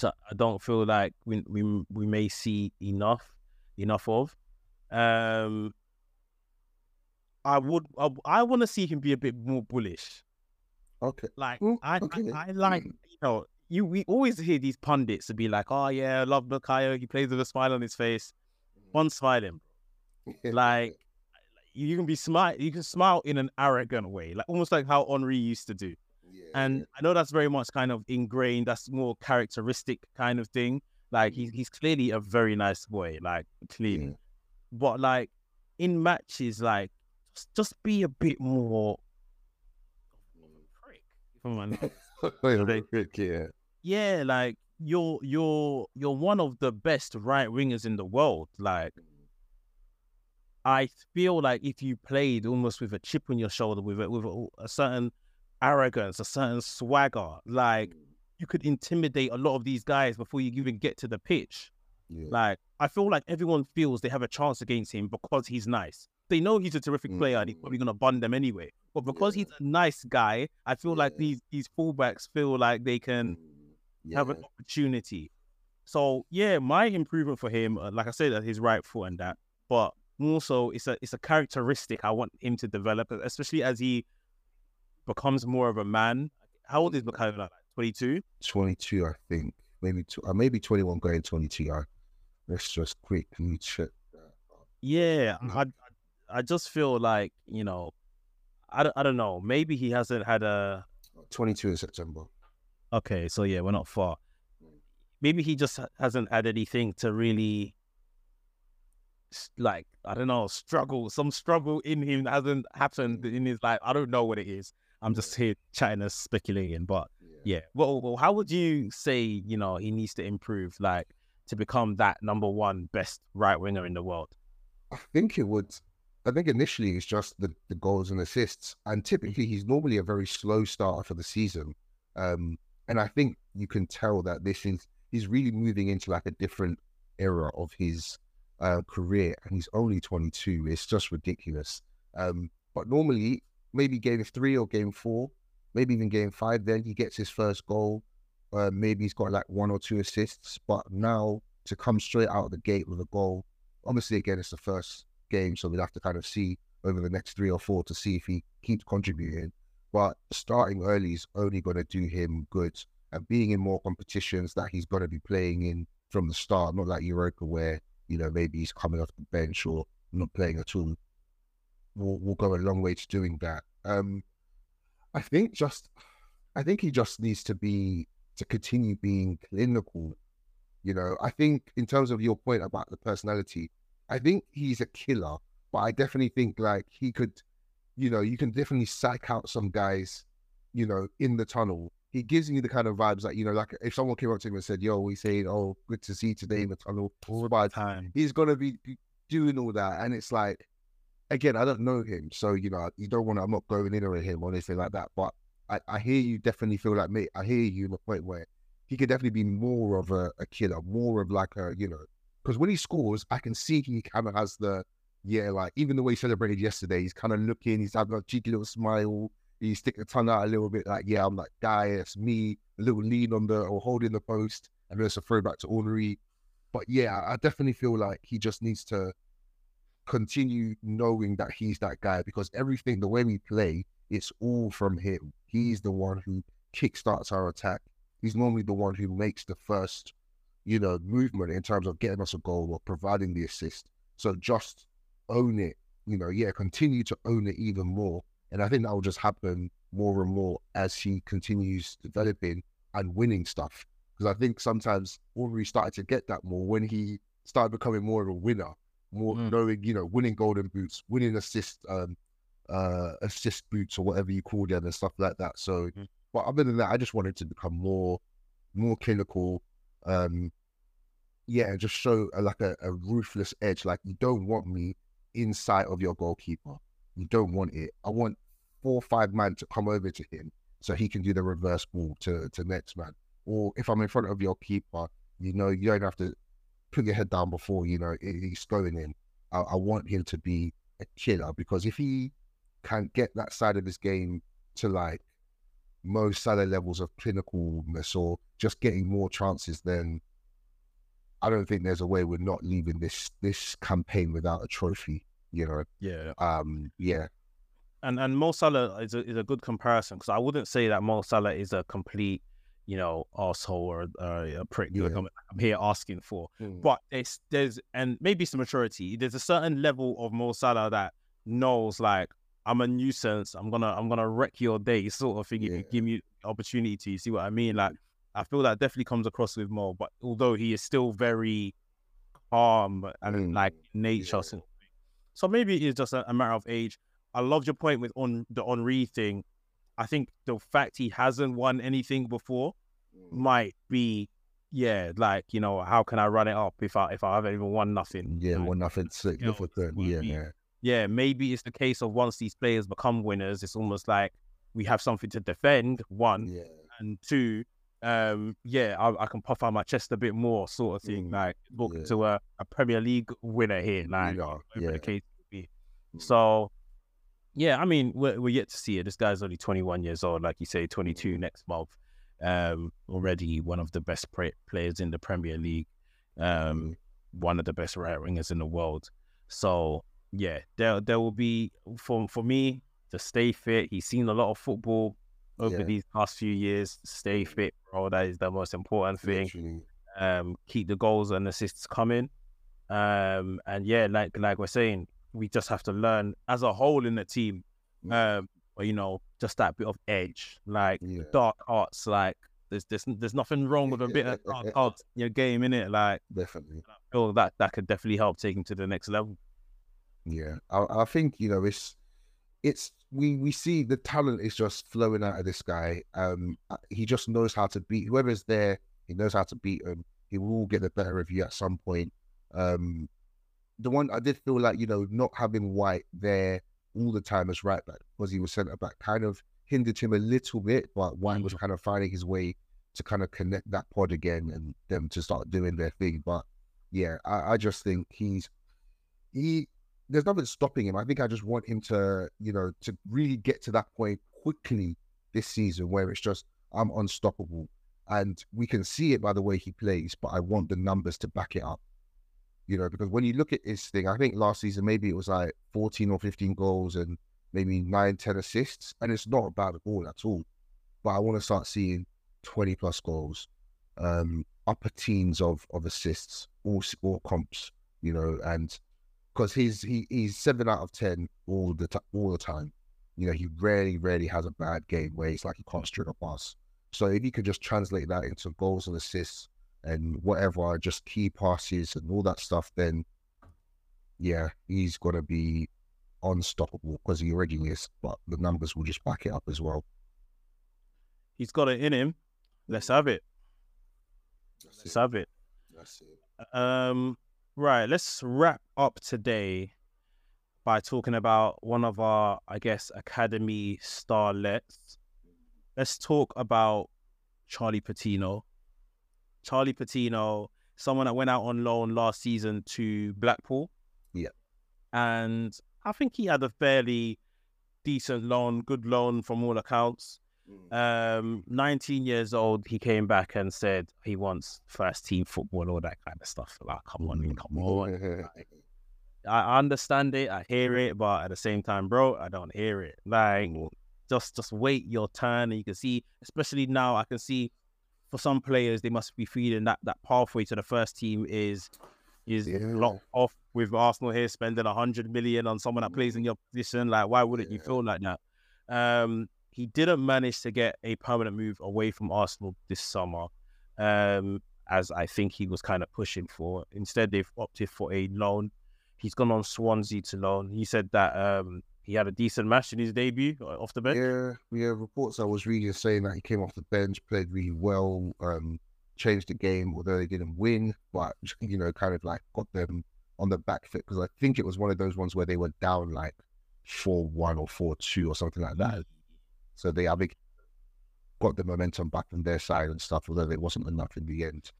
Speaker 2: I, I don't feel like we, we we may see enough enough of. Um, I would I, I want to see him be a bit more bullish.
Speaker 3: Okay.
Speaker 2: Like
Speaker 3: Mm,
Speaker 2: I,
Speaker 3: okay.
Speaker 2: I I like you know you we always hear these pundits to be like, oh yeah, I love Bukayo. He plays with a smile on his face. One smiling, like you can be smile. You can smile in an arrogant way, like almost like how Henri used to do.
Speaker 3: yeah,
Speaker 2: And I know that's very much kind of ingrained. That's more characteristic kind of thing. Like he's he's clearly a very nice boy, like clearly.
Speaker 3: Yeah.
Speaker 2: But like in matches, like just, just be a bit more prick. if I'm honest.
Speaker 3: yeah, yeah,
Speaker 2: yeah, like you're you're you're one of the best right wingers in the world. Like I feel like if you played almost with a chip on your shoulder, with a, with a, a certain arrogance, a certain swagger, like mm. you could intimidate a lot of these guys before you even get to the pitch.
Speaker 3: yeah.
Speaker 2: Like I feel like everyone feels they have a chance against him because he's nice. They know he's a terrific player and he's
Speaker 3: Mm.
Speaker 2: probably gonna bun them anyway. But because
Speaker 3: Yeah.
Speaker 2: he's a nice guy, I feel like these these fullbacks feel like they can
Speaker 3: Mm,
Speaker 2: have an opportunity. So yeah, my improvement for him, uh, like I said, that his right foot and that, but more so, it's a it's a characteristic I want him to develop, especially as he becomes more of a man. How old is Bukayo? Like twenty two.
Speaker 3: 22, I think. Maybe tw- uh, maybe 21 going 22. I, let's just quickly check.
Speaker 2: Yeah,
Speaker 3: Mhm.
Speaker 2: I I just feel like you know, I don't, I don't know. Maybe he hasn't had a
Speaker 3: 22 in September.
Speaker 2: okay. So yeah, we're not far. Maybe he just hasn't had anything to really like I don't know struggle. Some struggle in him hasn't happened in his life. I don't know what it is. I'm just here chatting and speculating, but yeah. Well, well, how would you say you know he needs to improve like to become that number one best right winger in the world?
Speaker 3: I think it would. I think initially it's just the, the goals and assists, and typically he's normally a very slow starter for the season. Um, and I think you can tell that this is he's really moving into like a different era of his uh, career, and he's only 22. It's just ridiculous. Um, but normally, maybe game three or game four, maybe even game five, then he gets his first goal. Uh, maybe he's got like one or two assists. But now to come straight out of the gate with a goal, obviously again it's the first game, so we'll have to kind of see over the next three or four to see if he keeps contributing. But starting early is only going to do him good, and being in more competitions that he's going to be playing in from the start, not like Europa where you know maybe he's coming off the bench or not playing at all, will will go a long way to doing that. Um, I think just, I think he just needs to be to continue being clinical. You know, I think in terms of your point about the personality, I think he's a killer, but I definitely think like he could, you know, you can definitely psych out some guys, you know, in the tunnel. He gives me the kind of vibes that, you know, like if someone came up to him and said, Yo, we saying, Oh, good to see you today in the tunnel. But
Speaker 2: Time.
Speaker 3: he's gonna be be doing all that. And it's like, again, I don't know him. So, you know, you don't want to, I'm not going in on him or anything like that. But I, I hear you definitely feel like, me. I hear you in the point where he could definitely be more of a, a killer, more of like a, you know, because when he scores, I can see he kind of has the, yeah, like even the way he celebrated yesterday, he's kind of looking, he's having a cheeky little smile, he's sticking the tongue out a little bit, like, yeah, I'm like, guy, it's me, a little lean on the, or holding the post, and then it's a throwback to Henri. But yeah, I definitely feel like he just needs to continue knowing that he's that guy because everything, the way we play, it's all from him. He's the one who kickstarts our attack. He's normally the one who makes the first, you know, movement in terms of getting us a goal or providing the assist. So just own it, you know, yeah, continue to own it even more. And I think that will just happen more and more as he continues developing and winning stuff. Because I think sometimes Henry started to get that more when he started becoming more of a winner, more
Speaker 2: Mm.
Speaker 3: knowing, you know, winning golden boots, winning assist, um, uh, assist boots or whatever you call them and stuff like that. So,
Speaker 2: Mhm.
Speaker 3: but other than that, I just wanted to become more, more clinical. Um, yeah, and just show a, like a, a ruthless edge. Like you don't want me inside of your goalkeeper. You don't want it. I want four or five man to come over to him so he can do the reverse ball to to next man. Or if I'm in front of your keeper, you know, you don't have to put your head down before you know he's going in. I, I want him to be a killer because if he can get that side of his game to like Mo Salah levels of clinicalness or just getting more chances, then I don't think there's a way we're not leaving this this campaign without a trophy. You know,
Speaker 2: Yeah,
Speaker 3: um, yeah,
Speaker 2: and and Mo Salah is a, is a good comparison because I wouldn't say that Mo Salah is a complete, you know, asshole or uh, a prick. Like I'm, I'm here asking for,
Speaker 3: Mm.
Speaker 2: but it's there's and maybe some maturity. There's a certain level of Mo Salah that knows like I'm a nuisance. I'm gonna I'm gonna wreck your day, sort of thing. If you give me opportunity to, you see what I mean? Like I feel that definitely comes across with Mo, but although he is still very calm and
Speaker 3: Mm.
Speaker 2: like nature.
Speaker 3: Yeah.
Speaker 2: sort of. So maybe it's just a, a matter of age. I loved your point with on the Henri thing. I think the fact he hasn't won anything before might be, yeah, like you know, how can I run it up if I if I haven't even won nothing?
Speaker 3: yeah,
Speaker 2: Like,
Speaker 3: one nothing significant.
Speaker 2: what I
Speaker 3: Yeah, yeah,
Speaker 2: yeah, maybe it's the case of once these players become winners, it's almost like we have something to defend. One
Speaker 3: yeah,
Speaker 2: and two, um, yeah, I, I can puff out my chest a bit more, sort of thing.
Speaker 3: Mm,
Speaker 2: Like talking
Speaker 3: yeah.
Speaker 2: to a, a Premier League winner here, like whatever
Speaker 3: yeah.
Speaker 2: the case be.
Speaker 3: Mm.
Speaker 2: So, yeah, I mean, we're, we're yet to see it. This guy's only 21 years old, like you say, 22 next month. Um, already one of the best pre- players in the Premier League, um, one of the best right wingers in the world. So, yeah, there there will be for for me to stay fit. He's seen a lot of football over
Speaker 3: Yeah.
Speaker 2: these past few years. Stay fit, bro. That is the most important thing
Speaker 3: literally.
Speaker 2: um, keep the goals and assists coming. Um, and yeah, like like we're saying, we just have to learn as a whole in the team. Um, or, you know, just that bit of edge, like
Speaker 3: Yeah.
Speaker 2: dark arts. Like there's there's there's nothing wrong with a bit of dark arts in your game, in it. Like
Speaker 3: definitely.
Speaker 2: I feel that that could definitely help take him to the next level.
Speaker 3: Yeah, I, I think you know it's it's we we see the talent is just flowing out of this guy. Um, uh, he just knows how to beat whoever's there. He knows how to beat him. He will get the better of you at some point. Um, the one I did feel like you know not having White there all the time as right back because he was centre back kind of hindered him a little bit, but White was kind of finding his way to kind of connect that pod again and them to start doing their thing. But yeah, I, I just think he's he there's nothing stopping him. I think I just want him to, you know, to really get to that point quickly this season where it's just I'm unstoppable. And we can see it by the way he plays, but I want the numbers to back it up. You know, because when you look at his thing, I think last season maybe it was like 14 or 15 goals and maybe nine, 10 assists. And it's not about the ball at all. But I want to start seeing 20 plus goals, um, upper teens of of assists, all all comps, you know, and because he's he, he's seven out of ten all the t- all the time. You know, he rarely, rarely has a bad game where it's like he can't string a pass. So if you could just translate that into goals and assists and whatever, just key passes and all that stuff, then yeah, he's gonna be unstoppable because he already is. But the numbers will just back it up as well.
Speaker 2: He's got it in him. Let's have it. Let's have it.
Speaker 3: That's it.
Speaker 2: Um, right. Let's wrap up today by talking about one of our, I guess, academy starlets. Let's talk about Charlie Patino. Charlie Patino, someone that went out on loan last season to Blackpool.
Speaker 3: Yeah.
Speaker 2: And I think he had a fairly decent loan, good loan from all accounts. Um, 19 years old, he came back and said he wants first team football, all that kind of stuff. Like, come on, come on. I understand it, I hear it, but at the same time, bro, I don't hear it. Like, just just wait your turn, and you can see, especially now, I can see for some players they must be feeling that that pathway to the first team is is
Speaker 3: Yeah.
Speaker 2: locked off with Arsenal here spending a hundred million on someone that plays in your position. Like, why wouldn't you feel like that? Um, he didn't manage to get a permanent move away from Arsenal this summer, um, as I think he was kind of pushing for. Instead, they've opted for a loan. He's gone on Swansea to loan. He said that um, he had a decent match in his debut uh, off the bench.
Speaker 3: Yeah, yeah. Reports I was reading saying that he came off the bench, played really well, um, changed the game, although they didn't win, but you know, kind of like got them on the back foot because I think it was one of those ones where they were down like four one or four two or something like that. So they, have got the momentum back on their side and stuff, although it wasn't enough in the end.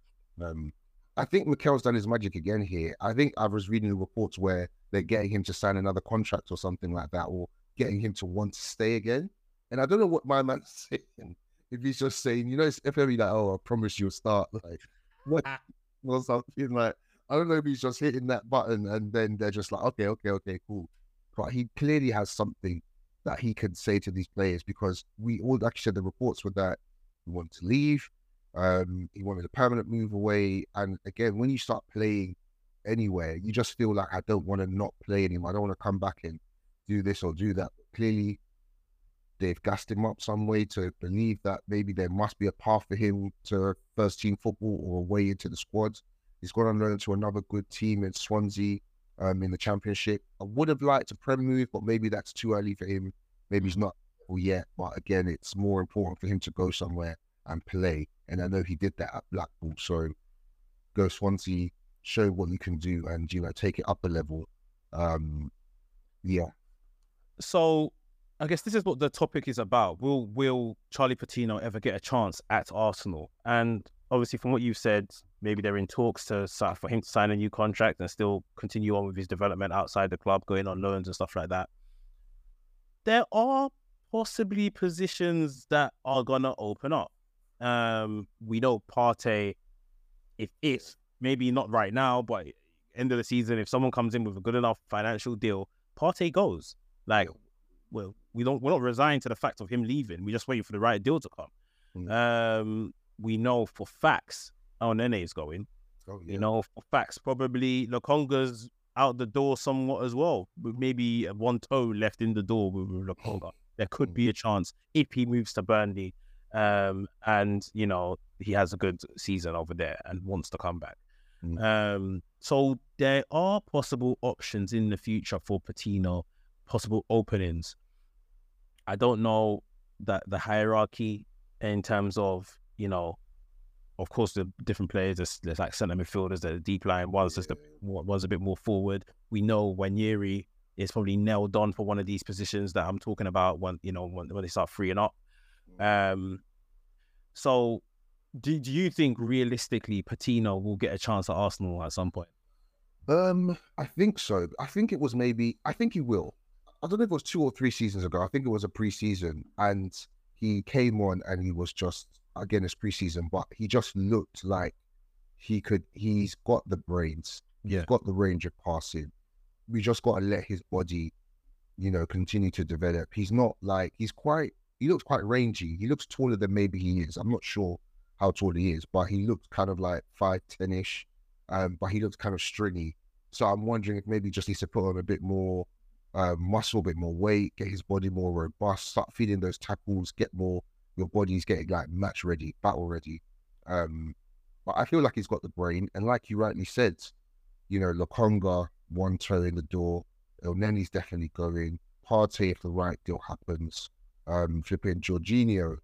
Speaker 3: Um, I think Mikel's done his magic again here. I think I was reading the reports where they're getting him to sign another contract or something like that, or getting him to want to stay again. And I don't know what my man's saying. If he's just saying, you know, it's if like, oh, I promise you'll start, like what or something like. I don't know if he's just hitting that button and then they're just like, okay, okay, okay, cool. But he clearly has something that he can say to these players because we all, like said, the reports were that he wanted to leave, um, he wanted a permanent move away. And again, when you start playing anywhere, you just feel like I don't want to not play anymore. I don't want to come back and do this or do that. But clearly, they've gassed him up some way to believe that maybe there must be a path for him to first team football or a way into the squad. He's gone on loan to another good team in Swansea um, in the championship. I would have liked a Prem move, but maybe that's too early for him. Maybe he's not yet. But again, it's more important for him to go somewhere and play. And I know he did that at Blackpool. So go Swansea, show what you can do, and you know take it up a level. Um, yeah.
Speaker 2: So I guess this is what the topic is about. Will Will Charlie Patino ever get a chance at Arsenal? And obviously, from what you've said, maybe they're in talks to for him to sign a new contract and still continue on with his development outside the club, going on loans and stuff like that. There are possibly positions that are gonna open up. Um, we know Partey, if if maybe not right now, but end of the season, if someone comes in with a good enough financial deal, Partey goes. Like, well, we don't we're not resigned to the fact of him leaving. We're just waiting for the right deal to come. Mm. Um, we know for facts Elneny is going. Oh, yeah. You know, facts, probably Lokonga's out the door somewhat as well. With maybe one toe left in the door with Lokonga. There could be a chance if he moves to Burnley, um, and you know he has a good season over there and wants to come back. Mm. Um, so there are possible options in the future for Patino, possible openings. I don't know that the hierarchy in terms of you know of course, the different players, there's, there's like centre midfielders, the deep line, one's just a, one's a bit more forward. We know when Yeri is probably nailed on for one of these positions that I'm talking about when, you know, when, when they start freeing up. Mm. Um, so do, do you think realistically Patino will get a chance at Arsenal at some point?
Speaker 3: Um, I think so. I think it was maybe, I think he will. I don't know if it was two or three seasons ago. I think it was a preseason and he came on and he was just again it's preseason, but he just looked like he could. He's got the brains. Yeah. He's got the range of passing. We just got to let his body, you know, continue to develop. He's not like he's quite. He looks quite rangy. He looks taller than maybe he is. I'm not sure how tall he is, but he looks kind of like five ten ish. Um, but he looks kind of stringy. So I'm wondering if maybe just needs to put on a bit more uh, muscle, a bit more weight, get his body more robust, start feeding those tackles, get more your body's getting like match ready, battle ready. Um, but I feel like he's got the brain, and like you rightly said, you know, Lokonga one toe in the door. Elneny's definitely going. Partey if the right deal happens. Um, flipping Jorginho,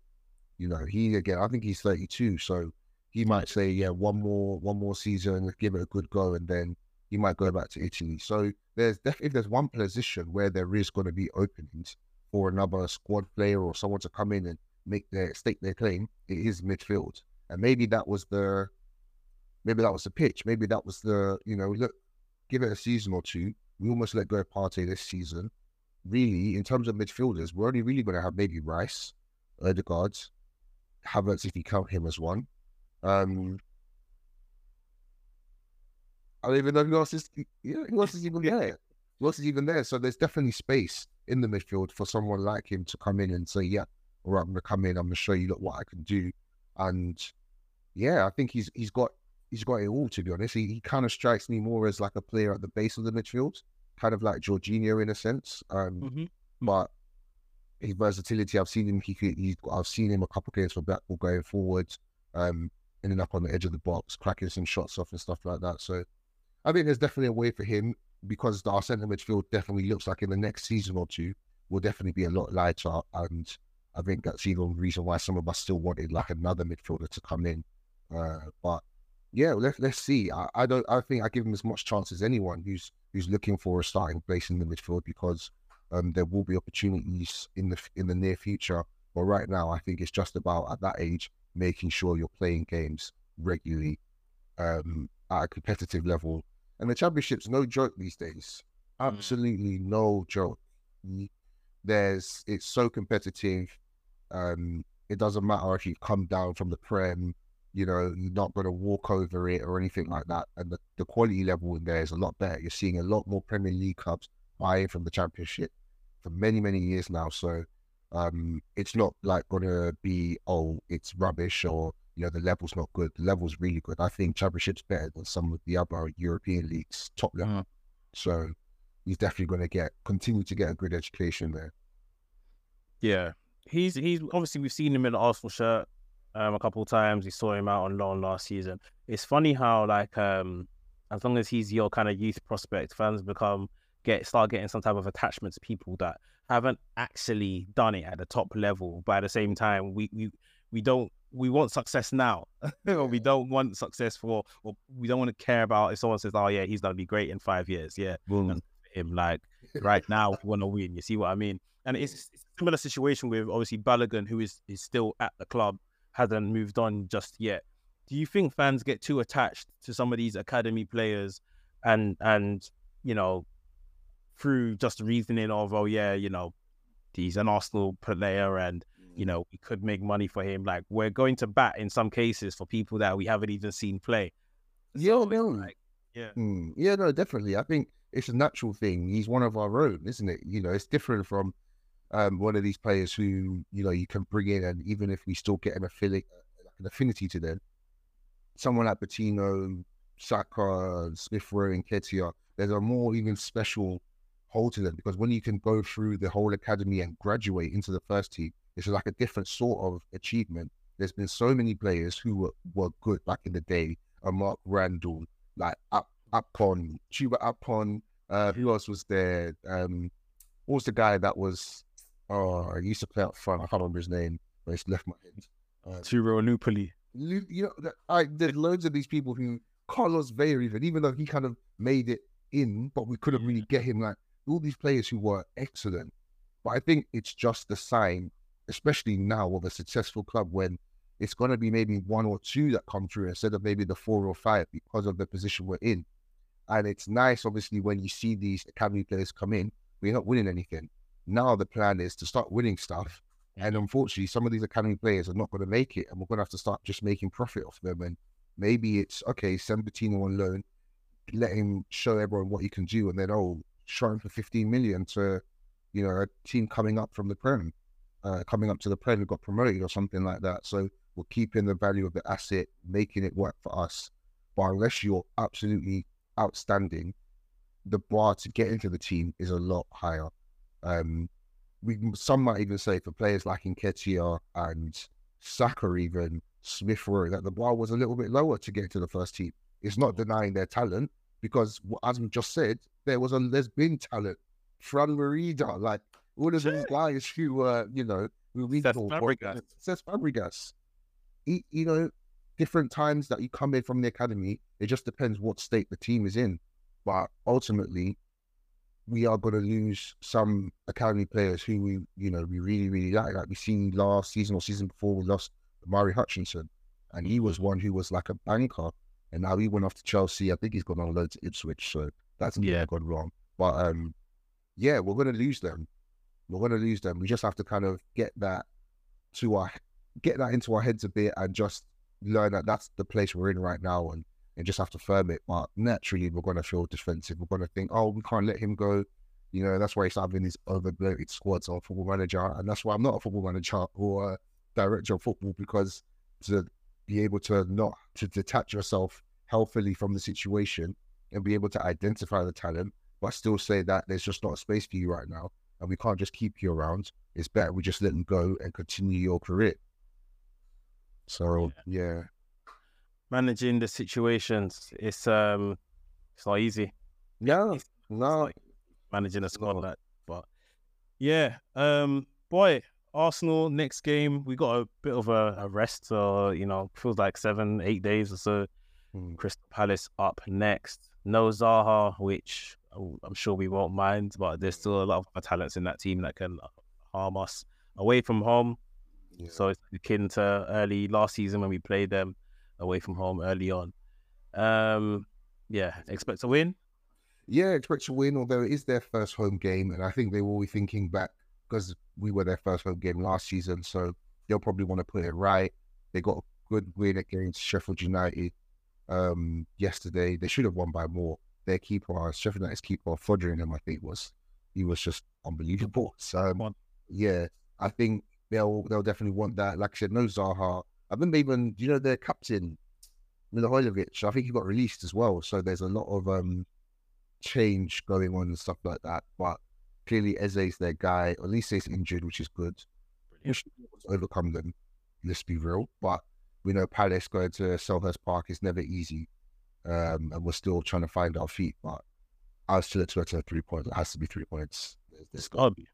Speaker 3: you know, he again. I think he's thirty two, so he might say, yeah, one more, one more season, give it a good go, and then he might go back to Italy. So there's definitely if there's one position where there is going to be openings for another squad player or someone to come in and make their stake their claim, it is midfield. And maybe that was the maybe that was the pitch. Maybe that was the, you know, look, give it a season or two. We almost let go of Partey this season. Really, in terms of midfielders, we're only really going to have maybe Rice, Odegaard, Havertz if you count him as one. Um, I don't even know who else is. Yeah, who else is even there? Who else is even there? So there's definitely space in the midfield for someone like him to come in and say, "Yeah, right, I'm gonna come in, I'm gonna show you look what I can do. And yeah, I think he's he's got he's got it all to be honest. He, he kind of strikes me more as like a player at the base of the midfield, kind of like Jorginho in a sense. Um, mm-hmm. but his versatility. I've seen him. He could. He's, I've seen him a couple of games for Blackpool going forward, um, ending up on the edge of the box, cracking some shots off and stuff like that. So, I think there's definitely a way for him because our centre midfield definitely looks like in the next season or two will definitely be a lot lighter. And I think that's even the reason why some of us still wanted like another midfielder to come in. Uh, but yeah, let's let's see. I, I don't. I think I give him as much chance as anyone who's who's looking for a starting place in the midfield because um, there will be opportunities in the in the near future. But right now, I think it's just about at that age making sure you're playing games regularly um, at a competitive level. And the championship's no joke these days. Absolutely mm. no joke. There's it's so competitive. Um, it doesn't matter if you come down from the prem, you know, you're not going to walk over it or anything like that. And the, the quality level in there is a lot better. You're seeing a lot more Premier League clubs buying from the championship for many, many years now. So um, it's not like going to be, oh, it's rubbish or, you know, the level's not good. The level's really good. I think Championship's better than some of the other European leagues, top level. Mm. So he's definitely going to get, continue to get a good education there.
Speaker 2: Yeah. He's, he's obviously, we've seen him in the Arsenal shirt um, a couple of times. We saw him out on loan last season. It's funny how, like, um, as long as he's your kind of youth prospect, fans become get start getting some type of attachment to people that haven't actually done it at the top level. But at the same time, we we we don't we want success now, or we don't want success for, or we don't want to care about if someone says, "Oh yeah, he's gonna be great in five years." Yeah, him like right now, we want to win. You see what I mean? And it's, it's, a similar situation with obviously Balogun, who is is still at the club, hasn't moved on just yet. Do you think fans get too attached to some of these academy players, and and you know through just reasoning of, oh yeah, you know, he's an Arsenal player and you mm. know we could make money for him. Like we're going to bat in some cases for people that we haven't even seen play.
Speaker 3: Yeah, no, like, yeah, mm, yeah, no, definitely. I think it's a natural thing. He's one of our own, isn't it? You know, it's different from um, one of these players who you know you can bring in, and even if we still get an affinity, an affinity to them, someone like Patino, Saka, Smith Rowe, and Nketiah, there's a more even special hold to them because when you can go through the whole academy and graduate into the first team, it's like a different sort of achievement. There's been so many players who were, were good back in the day. A Mark Randall, like Up Akpom, Chuba Akpom, uh, who else was there? Um, what was the guy that was oh I used to play up front, I can't remember his name, but it's left my head.
Speaker 2: Um, Ciro Nupoli.
Speaker 3: You know, I there's loads of these people who Carlos Vela even, even though he kind of made it in, but we couldn't really get him like all these players who were excellent. But I think it's just the sign, especially now of a successful club when it's going to be maybe one or two that come through instead of maybe the four or five because of the position we're in. And it's nice, obviously, when you see these academy players come in, we're not winning anything. Now the plan is to start winning stuff. And unfortunately, some of these academy players are not going to make it, and we're going to have to start just making profit off them. And maybe it's okay, send Patino on loan, let him show everyone what he can do, and then oh, shown for 15 million to, you know, a team coming up from the Prem, uh, coming up to the Prem who got promoted or something like that. So we're keeping the value of the asset, making it work for us. But unless you're absolutely outstanding, the bar to get into the team is a lot higher. Um, we some might even say for players like Nketiah and Saka, even Smith Rowe, that the bar was a little bit lower to get to the first team. It's not denying their talent because, as we just said, there was a there's been talent. Fran Merida, like all of these guys who were, you know, who we
Speaker 2: Cesc Fabregas.
Speaker 3: Cesc Fabregas. He, you know, different times that you come in from the academy, it just depends what state the team is in. But ultimately, we are going to lose some academy players who we, you know, we really, really like. Like we seen last season or season before, we lost Mari Hutchinson, and he was one who was like a banker, and now he went off to Chelsea. I think he's gone on loan to Ipswich, so that's yeah gone wrong. But um, yeah, we're gonna lose them. We're gonna lose them. We just have to kind of get that to our get that into our heads a bit and just learn that that's the place we're in right now and and just have to firm it. But naturally, we're gonna feel defensive. We're gonna think, oh, we can't let him go. You know, that's why he's having these overbloated squads on football manager, and that's why I'm not a football manager or director of football because to be able to not to detach yourself healthily from the situation and be able to identify the talent, but still say that there's just not a space for you right now, and we can't just keep you around. it's better we just let them go and continue your career. So yeah,
Speaker 2: Managing the situations, it's um, it's not easy.
Speaker 3: yeah,
Speaker 2: It's
Speaker 3: no,
Speaker 2: like managing a squad
Speaker 3: No.
Speaker 2: like that. But yeah, um, boy, Arsenal next game we got a bit of a, a rest. Uh, you know, feels like seven, eight days or so.
Speaker 3: Mm.
Speaker 2: Crystal Palace up next. No Zaha, which oh, I'm sure we won't mind, but there's still a lot of talents in that team that can harm us away from home.
Speaker 3: Yeah.
Speaker 2: So it's akin to early last season when we played them away from home early on. Um, yeah, expect to win.
Speaker 3: yeah, expect to win, although it is their first home game, and I think they will be thinking back because we were their first home game last season, so they'll probably want to put it right. They got a good win against Sheffield United um, yesterday. They should have won by more. Their keeper, Sheffield United's keeper, Foderingham, I think was he was just unbelievable. So yeah, I think they'll they'll definitely want that. Like I said, no Zaha. I remember even you know their captain, Milahojlovic. I think he got released as well. So there's a lot of um change going on and stuff like that. But clearly Eze's their guy. At least he's injured, which is good. We should be able to overcome them. Let's be real. But we know Palace going to Selhurst Park is never easy. Um, and we're still trying to find our feet. But I was still expecting a three points. It has to be three points. There's, there's
Speaker 2: It's gotta be.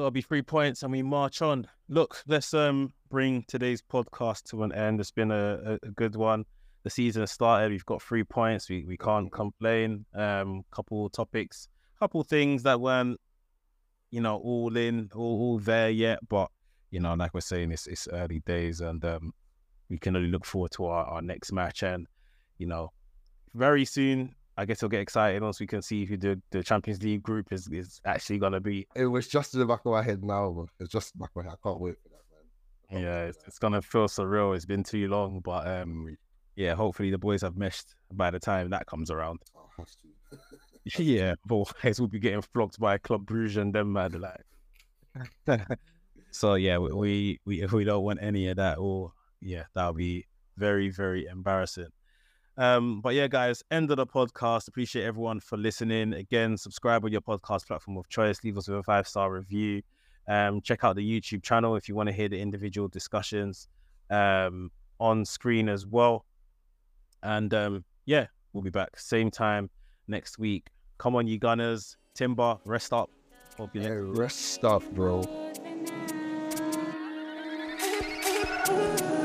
Speaker 2: Gotta be three points, and we march on. Look, let's um bring today's podcast to an end. It's been a, a, good one. The season has started. We've got three points. We we can't complain. Um, couple topics, couple things that weren't, you know, all in, all, all there yet. But you know, like we're saying, it's it's early days, and um, we can only look forward to our, our next match. And you know, very soon, I guess we'll get excited once we can see who the, the Champions League group is is actually gonna be.
Speaker 3: It was just in the back of my head now. It's just in the back of my head. I can't wait for that, man.
Speaker 2: Yeah, it's, it's gonna feel surreal. It's been too long, but um, yeah, hopefully the boys have meshed by the time that comes around.
Speaker 3: Oh,
Speaker 2: yeah, otherwise we'll be getting flogged by Club Bruges and them mad like. so yeah, we, we we if we don't want any of that, or yeah, that'll be very very embarrassing. Um, but yeah, guys, end of the podcast. Appreciate everyone for listening. Again, subscribe on your podcast platform of choice. Leave us with a five star review. Um, check out the YouTube channel if you want to hear the individual discussions um, on screen as well. And um, yeah, we'll be back same time next week. Come on, you Gunners. Timber, rest up. Hope you
Speaker 3: Yeah, rest up, bro.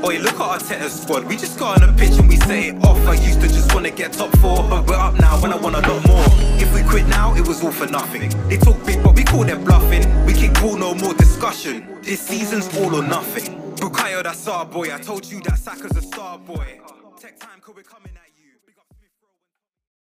Speaker 1: Boy, look at Arteta's squad. We just got on the pitch and we say it off. I used to just wanna get top four, but we're up now and I want a lot more. If we quit now, it was all for nothing. They talk big, but we call them bluffing. We kick ball, no more discussion. This season's all or nothing. Bukayo, that's our boy. I told you that Saka's a star boy. Tech time, we're coming at you.